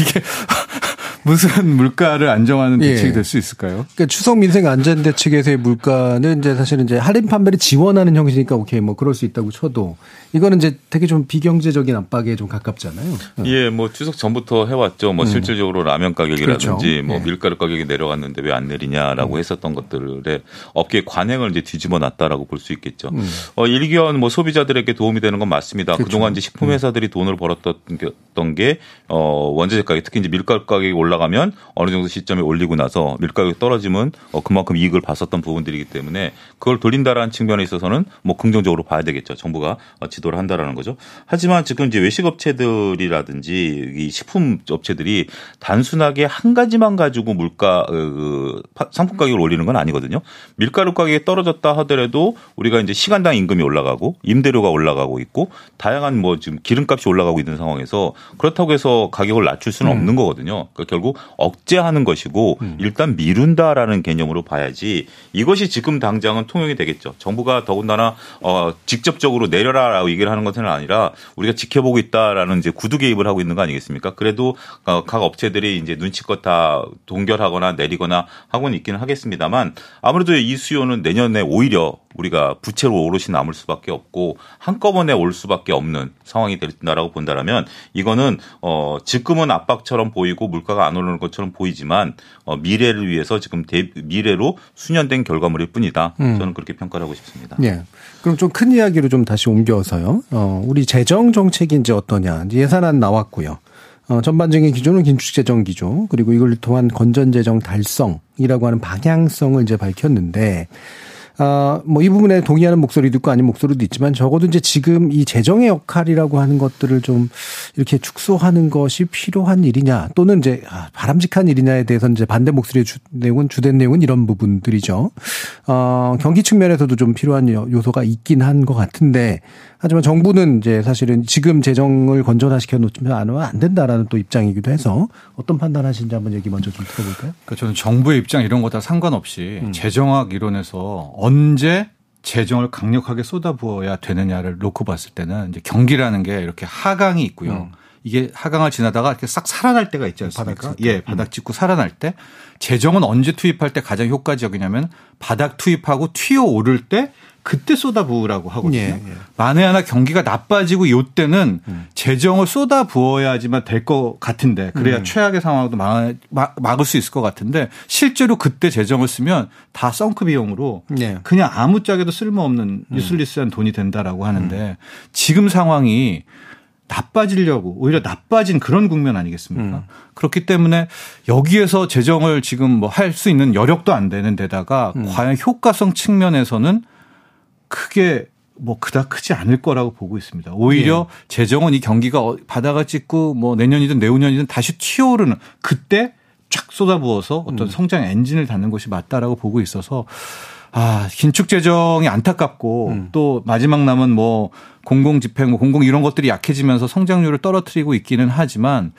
이게 무슨 물가를 안정하는 예. 대책이 될수 있을까요? 그러니까 추석 민생 안전 대책에서의 물가는 이제 사실은 이제 할인 판매를 지원하는 형식이니까 오케이 뭐 그럴 수 있다고 쳐도 이거는 이제 되게 좀 비경제적인 압박에 좀 가깝잖아요. 예, 뭐 추석 전부터 해왔죠. 뭐 실질적으로 라면 가격이라든지 음. 그렇죠. 뭐 예. 밀가루 가격이 내려갔는데 왜 안 내리냐라고 했었던 것들에 업계 관행을 이제 뒤집어 놨다라고 볼 수 있겠죠. 음. 어, 일견 뭐 소비자들에게 도움이 되는 건 맞습니다. 그렇죠. 그동안 이제 식품 회사들이 돈을 벌었던 게 어, 원자재 가격 특히 이제 밀가루 가격이 올라가면 어느 정도 시점에 올리고 나서 밀가격이 떨어지면 어, 그만큼 이익을 봤었던 부분들이기 때문에 그걸 돌린다라는 측면에 있어서는 뭐 긍정적으로 봐야 되겠죠. 정부가 어, 지도를 한다라는 거죠. 하지만 지금 이제 외식 업체들이라든지 이 식품 업체들이 단순하게 한 가지만 가지고 물가 어, 그 파- 상품 가격을 올리는 건 아니거든요. 밀가루 가격이 떨어졌다 하더라도 우리가 이제 시간당 임금이 올라가고 임대료가 올라가고 있고 다양한 뭐 지금 기름값이 올라가고 있는 상황에서 그렇다고 해서 가격을 낮출 수는 없는 거거든요. 그러니까 결국 결국 억제하는 것이고 음. 일단 미룬다라는 개념으로 봐야지 이것이 지금 당장은 통용이 되겠죠. 정부가 더군다나 어 직접적으로 내려라라고 얘기를 하는 것은 아니라 우리가 지켜보고 있다라는 이제 구두 개입을 하고 있는 거 아니겠습니까? 그래도 어, 각 업체들이 이제 눈치껏 다 동결하거나 내리거나 하고는 있기는 하겠습니다만 아무래도 이 수요는 내년에 오히려 우리가 부채로 오롯이 남을 수밖에 없고 한꺼번에 올 수밖에 없는 상황이 된다라고 본다라면 이거는 어 지금은 압박처럼 보이고 물가가 안 오르는 것처럼 보이지만 어 미래를 위해서 지금 대, 미래로 수년된 결과물일 뿐이다. 음. 저는 그렇게 평가를 하고 싶습니다. 예. 그럼 좀 큰 이야기로 좀 다시 옮겨서 요. 어, 우리 재정 정책이 이제 어떠냐. 예산안 나왔고요. 어, 전반적인 기조는 긴축재정 기조, 그리고 이걸 통한 건전재정 달성이라고 하는 방향성을 이제 밝혔는데, 아, 뭐 이 부분에 동의하는 목소리도 있고 아닌 목소리도 있지만 적어도 이제 지금 이 재정의 역할이라고 하는 것들을 좀 이렇게 축소하는 것이 필요한 일이냐 또는 이제 아, 바람직한 일이냐에 대해서 이제 반대 목소리의 주, 내용은 주된 내용은 이런 부분들이죠. 어, 경기 측면에서도 좀 필요한 요- 요소가 있긴 한 것 같은데 하지만 정부는 이제 사실은 지금 재정을 건전화시켜 놓으면 안 하면 안 된다라는 또 입장이기도 해서 어떤 판단하시는지 한번 얘기 먼저 좀 들어볼까요? 그러니까 저는 정부의 입장 이런 거 다 상관없이 재정학 이론에서 언제 재정을 강력하게 쏟아부어야 되느냐를 놓고 봤을 때는 이제 경기라는 게 이렇게 하강이 있고요. 이게 하강을 지나다가 이렇게 싹 살아날 때가 있지 않습니까? 바닥 예, 바닥 짚고 살아날 때 재정은 언제 투입할 때 가장 효과적이냐면 바닥 투입하고 튀어 오를 때 그때 쏟아부으라고 하거든요. 예, 예. 만에 하나 경기가 나빠지고 요때는 재정을 쏟아 부어야지만 될 것 같은데 그래야 최악의 상황도 막, 막, 막을 수 있을 것 같은데 실제로 그때 재정을 쓰면 다 썬크 비용으로 네. 그냥 아무짝에도 쓸모없는 유슬리스한 돈이 된다라고 하는데 지금 상황이 나빠지려고 오히려 나빠진 그런 국면 아니겠습니까? 그렇기 때문에 여기에서 재정을 지금 뭐 할 수 있는 여력도 안 되는 데다가 과연 효과성 측면에서는 크게 뭐 그닥 크지 않을 거라고 보고 있습니다. 오히려 재정은 이 경기가 어- 바닥을 찍고 뭐 내년이든 내후년이든 다시 튀어오르는 그때 쫙 쏟아부어서 어떤 성장 엔진을 닫는 것이 맞다라고 보고 있어서 아, 긴축 재정이 안타깝고 또 마지막 남은 뭐 공공 집행, 뭐 공공 이런 것들이 약해지면서 성장률을 떨어뜨리고 있기는 하지만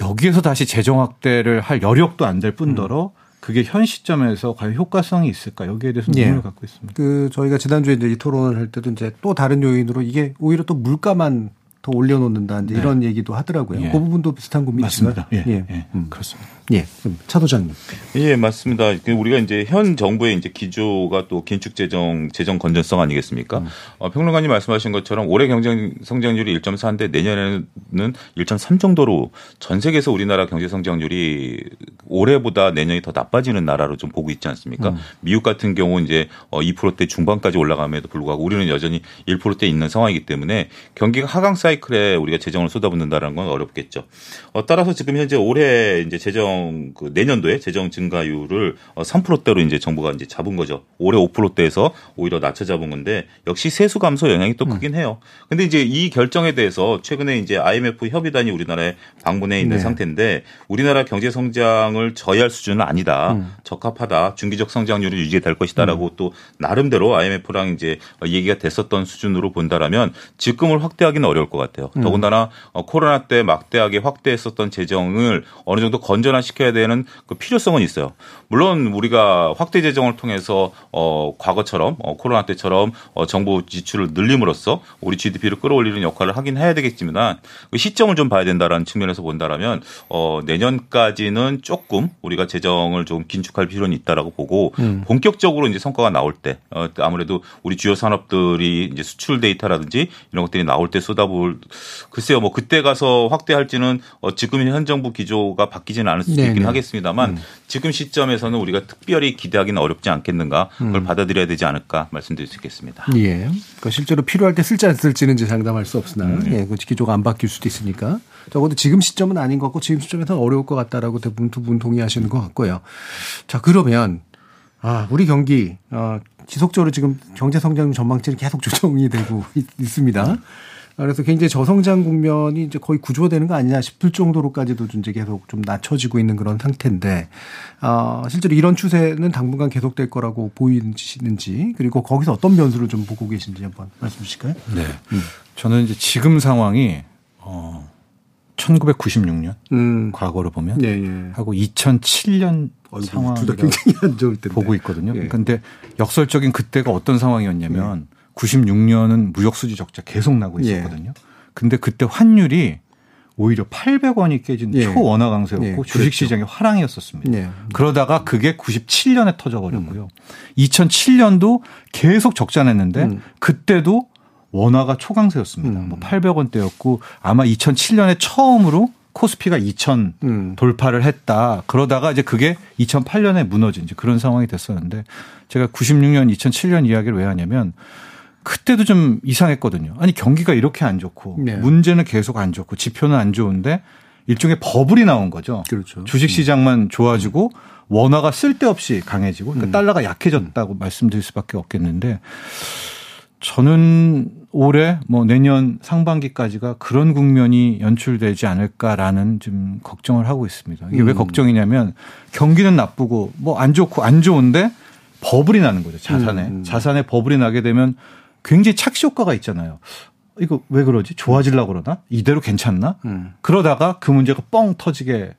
여기에서 다시 재정 확대를 할 여력도 안 될 뿐더러 그게 현 시점에서 과연 효과성이 있을까 여기에 대해서 예. 의문을 갖고 있습니다. 그 저희가 지난주에 이제 이 토론을 할 때도 이제 또 다른 요인으로 이게 오히려 또 물가만 더 올려놓는다 이제 이런 얘기도 하더라고요. 예. 그 부분도 비슷한 고민이신가요? 맞습니다. 예, 예. 예, 음. 그렇습니다. 예. 그럼 차 도장님. 예, 맞습니다. 그 우리가 이제 현 정부의 이제 기조가 또 긴축 재정 재정 건전성 아니겠습니까? 어, 평론가님 말씀하신 것처럼 올해 경제 성장률이 1.4인데 내년에는 1.3 정도로 전 세계에서 우리나라 경제 성장률이 올해보다 내년이 더 나빠지는 나라로 좀 보고 있지 않습니까? 미국 같은 경우 이제 어 2%대 중반까지 올라감에도 불구하고 우리는 여전히 1%대 있는 상황이기 때문에 경기가 하강 사이클에 우리가 재정을 쏟아붓는다는 건 어렵겠죠. 어, 따라서 지금 현재 올해 이제 재정 그 내년도에 재정 증가율을 어, 3%대로 이제 정부가 이제 잡은 거죠. 올해 5%대에서 오히려 낮춰 잡은 건데 역시 세수 감소 영향이 또 크긴 해요. 근데 이제 이 결정에 대해서 최근에 이제 IMF 협의단이 우리나라에 방문해 있는 네. 상태인데 우리나라 경제 성장을 저해할 수준은 아니다. 적합하다. 중기적 성장률이 유지될 것이다라고 또 나름대로 IMF랑 이제 얘기가 됐었던 수준으로 본다라면 지금을 확대하기는 어려울 것 같아요. 더군다나 어, 코로나 때 막대하게 확대했었던 재정을 어느 정도 건전 화시켜야 되는 그 필요성은 있어요. 물론 우리가 확대 재정을 통해서 어 과거처럼 어 코로나 때처럼 어 정부 지출을 늘림으로써 우리 GDP를 끌어올리는 역할을 하긴 해야 되겠지만 그 시점을 좀 봐야 된다라는 측면에서 본다라면 어 내년까지는 조금 우리가 재정을 좀 긴축할 필요는 있다라고 보고 본격적으로 이제 성과가 나올 때 어, 아무래도 우리 주요 산업들이 이제 수출 데이터라든지 이런 것들이 나올 때 쏟아부을 글쎄요 뭐 그때 가서 확대할지는 어, 지금 현 정부 기조가 바뀌지는 않을 수도 네네. 있긴 하겠습니다만 지금 시점에서는 우리가 특별히 기대하기는 어렵지 않겠는가 그걸 받아들여야 되지 않을까 말씀드릴 수 있겠습니다. 예. 그러니까 실제로 필요할 때 쓸지 안 쓸지는 이제 장담할 수 없으나 예, 그 기조가 안 바뀔 수도 있으니까 적어도 지금 시점은 아닌 것 같고 지금 시점에서는 어려울 것 같다라고 대부분 두 분 동의하시는 것 같고요. 자 그러면 아 우리 경기 어, 지속적으로 지금 경제 성장 전망치는 계속 조정이 되고 있, 있습니다. 그래서 굉장히 저성장 국면이 이제 거의 구조되는 거 아니냐 싶을 정도로까지도 이제 계속 좀 낮춰지고 있는 그런 상태인데, 아, 실제로 이런 추세는 당분간 계속될 거라고 보이시는지, 그리고 거기서 어떤 변수를 좀 보고 계신지 한번 말씀 주실까요? 네. 저는 이제 지금 상황이 어 1996년 음. 과거로 보면 예, 예. 하고 2007년 상황 둘다 굉장히 안 좋을 텐데. 보고 있거든요. 예. 근데 역설적인 그때가 어떤 상황이었냐면 96년은 무역 수지 적자 계속 나고 예. 있었거든요. 근데 그때 환율이 오히려 800원이 깨진 예. 초원화 강세였고 예, 주식 그랬죠. 시장이 화랑이었었습니다. 예. 그러다가 그게 97년에 터져버렸고요. 2007년도 계속 적자냈는데 음. 그때도 원화가 초강세였습니다. 음. 뭐 800원대였고 아마 2007년에 처음으로 코스피가 2000 음. 돌파를 했다. 그러다가 이제 그게 2008년에 무너진 이제 그런 상황이 됐었는데 제가 96년, 2007년 이야기를 왜 하냐면 그때도 좀 이상했거든요. 아니 경기가 이렇게 안 좋고 네. 문제는 계속 안 좋고 지표는 안 좋은데 일종의 버블이 나온 거죠. 그렇죠. 주식 시장만 좋아지고 원화가 쓸데없이 강해지고 그러니까 음. 달러가 약해졌다고 말씀드릴 수밖에 없겠는데 저는 올해 뭐 내년 상반기까지가 그런 국면이 연출되지 않을까라는 좀 걱정을 하고 있습니다. 이게 왜 음. 걱정이냐면 경기는 나쁘고 뭐 안 좋고 안 좋은데 버블이 나는 거죠. 자산에. 음. 자산에 버블이 나게 되면 굉장히 착시 효과가 있잖아요. 이거 왜 그러지? 좋아지려고 그러나? 이대로 괜찮나? 음. 그러다가 그 문제가 뻥 터지게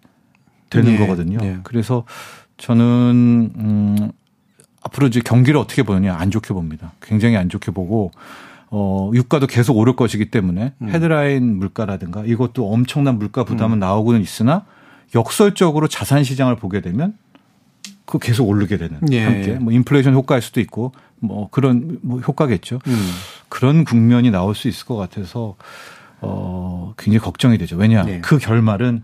되는 예, 거거든요. 예. 그래서 저는 음 앞으로 이제 경기를 어떻게 보느냐 안 좋게 봅니다. 굉장히 안 좋게 보고 어 유가도 계속 오를 것이기 때문에 음. 헤드라인 물가라든가 이것도 엄청난 물가 부담은 나오고는 있으나 역설적으로 자산 시장을 보게 되면 그 계속 오르게 되는 예. 함께 뭐 인플레이션 효과일 수도 있고 뭐 그런 뭐 효과겠죠. 음. 그런 국면이 나올 수 있을 것 같아서 어 굉장히 걱정이 되죠. 왜냐 네. 그 결말은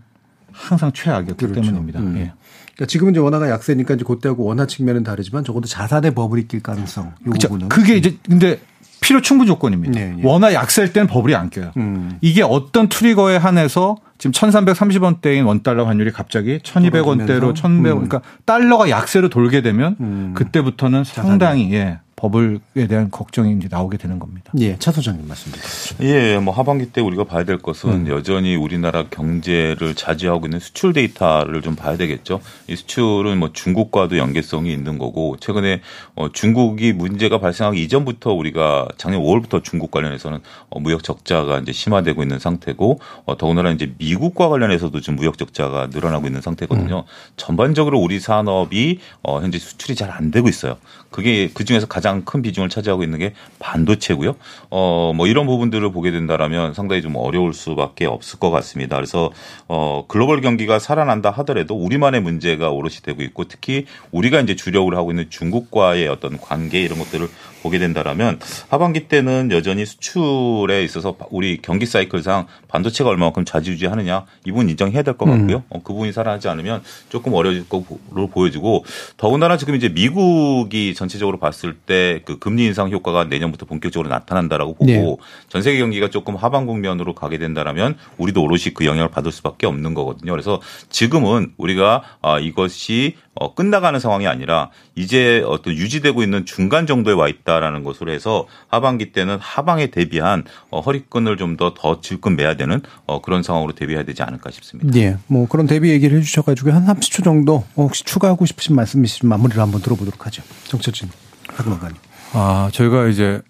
항상 최악이었기 그렇죠. 때문입니다. 음. 예. 그러니까 지금은 이제 원화가 약세니까 이제 그때하고 원화 측면은 다르지만 적어도 자산의 버블이 낄 가능성. 부분은 그게 이제 근데 필요 충분 조건입니다. 네, 예. 원화 약세일 때는 버블이 안 껴요. 음. 이게 어떤 트리거에 한해서 지금 1330원대인 원달러 환율이 갑자기 1200원대로 떨어지면서? 1100원 음. 그러니까 달러가 약세로 돌게 되면 음. 그때부터는 상당히 예, 버블에 대한 걱정이 이제 나오게 되는 겁니다. 예, 차 소장님 말씀드립니다. 예, 뭐 하반기 때 우리가 봐야 될 것은 음. 여전히 우리나라 경제를 자지하고 있는 수출 데이터를 좀 봐야 되겠죠. 이 수출은 뭐 중국과도 연계성이 있는 거고 최근에 어 중국이 문제가 발생하기 이전부터 우리가 작년 5월부터 중국 관련해서는 어 무역 적자가 이제 심화되고 있는 상태고 어 더군다나 이제 미국과 관련해서도 지금 무역 적자가 늘어나고 있는 상태거든요. 전반적으로 우리 산업이 어 현재 수출이 잘 안 되고 있어요. 그게 그 중에서 가장 큰 비중을 차지하고 있는 게 반도체고요. 어, 뭐 이런 부분들을 보게 된다라면 상당히 좀 어려울 수밖에 없을 것 같습니다. 그래서 어, 글로벌 경기가 살아난다 하더라도 우리만의 문제가 오롯이 되고 있고 특히 우리가 이제 주력으로 하고 있는 중국과의 어떤 관계 이런 것들을 보게 된다라면 하반기 때는 여전히 수출에 있어서 우리 경기 사이클상 반도체가 얼마만큼 좌지우지하느냐 이 부분 인정해야 될 것 같고요. 어, 그 부분이 살아나지 않으면 조금 어려질 것으로 보여지고 더군다나 지금 이제 미국이 전체적으로 봤을 때 그 금리 인상 효과가 내년부터 본격적으로 나타난다라고 보고 네. 전 세계 경기가 조금 하반 국면으로 가게 된다라면 우리도 오롯이 그 영향을 받을 수밖에 없는 거거든요. 그래서 지금은 우리가 아, 이것이 어, 끝나가는 상황이 아니라 이제 어떤 유지되고 있는 중간 정도에 와 있다라는 것으로 해서 하반기 때는 하방에 대비한 어, 허리끈을 좀 더 더 질끈 매야 되는 어, 그런 상황으로 대비해야 되지 않을까 싶습니다. 예, 뭐 그런 대비 얘기를 해주셔가지고 한 30초 정도 어, 혹시 추가하고 싶으신 말씀 있으시면 마무리를 한번 들어보도록 하죠. 정철진 박은원관님. 아, 저희가 이제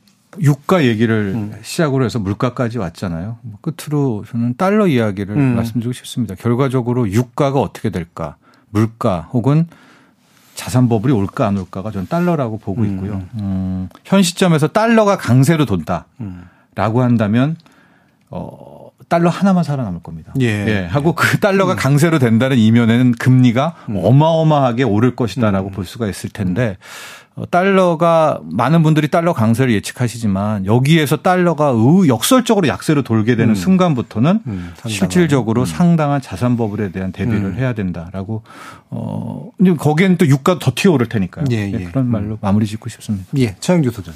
유가 얘기를 시작으로 해서 물가까지 왔잖아요. 뭐 끝으로 저는 달러 이야기를 음. 말씀드리고 싶습니다. 결과적으로 유가가 어떻게 될까? 물가 혹은 자산 버블이 올까 안 올까가 저는 달러라고 보고 있고요. 음, 현 시점에서 달러가 강세로 돈다라고 한다면 어, 달러 하나만 살아남을 겁니다. 예. 하고 그 달러가 강세로 된다는 이면에는 금리가 어마어마하게 오를 것이다라고 볼 수가 있을 텐데 어, 달러가 많은 분들이 달러 강세를 예측하시지만 여기에서 달러가 의 역설적으로 약세로 돌게 되는 순간부터는 음, 상당한. 실질적으로 상당한 자산 버블에 대한 대비를 음. 해야 된다라고 어 거기에는 또 유가 더 튀어오를 테니까요. 예, 예, 예. 그런 말로 마무리 짓고 싶습니다. 예, 차영규 소장.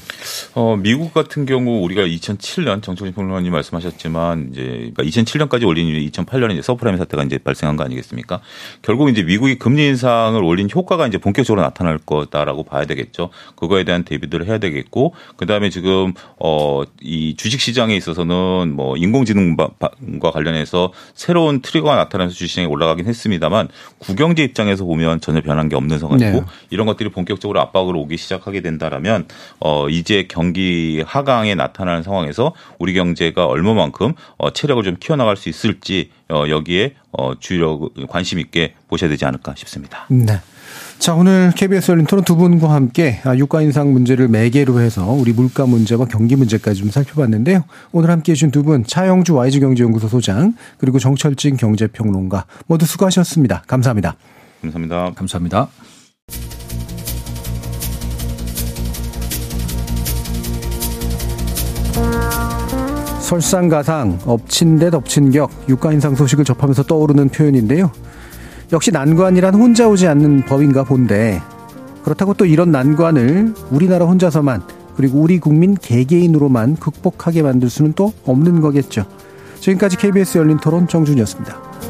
어, 미국 같은 경우 우리가 2007년 정철진 평론가님 말씀하셨지만 이제 그러니까 2007년까지 올린 이후에 2008년에 이제 서브프라임 사태가 이제 발생한 거 아니겠습니까? 결국 이제 미국이 금리 인상을 올린 효과가 이제 본격적으로 나타날 거다라고 봐야 되겠죠. 되겠죠. 그거에 대한 대비들을 해야 되겠고 그다음에 지금 어 이 주식 시장에 있어서는 뭐 인공지능과 관련해서 새로운 트리거가 나타나면서 주식 시장에 올라가긴 했습니다만 구경제 입장에서 보면 전혀 변한 게 없는 상황이고 네. 이런 것들이 본격적으로 압박으로 오기 시작하게 된다라면 어 이제 경기 하강에 나타나는 상황에서 우리 경제가 얼마만큼 어 체력을 좀 키워나갈 수 있을지 어 여기에 어 주력 관심 있게 보셔야 되지 않을까 싶습니다. 네. 자, 오늘 KBS 열린 토론 두 분과 함께 아, 유가 인상 문제를 매개로 해서 우리 물가 문제와 경기 문제까지 좀 살펴봤는데요. 오늘 함께 해주신 두 분, 차영주 YG경제연구소 소장, 그리고 정철진 경제평론가 모두 수고하셨습니다. 감사합니다. 감사합니다. 감사합니다. 설상가상, 엎친 데 덮친 격, 유가 인상 소식을 접하면서 떠오르는 표현인데요. 역시 난관이란 혼자 오지 않는 법인가 본데 그렇다고 또 이런 난관을 우리나라 혼자서만 그리고 우리 국민 개개인으로만 극복하게 만들 수는 또 없는 거겠죠. 지금까지 KBS 열린 토론 정준이었습니다.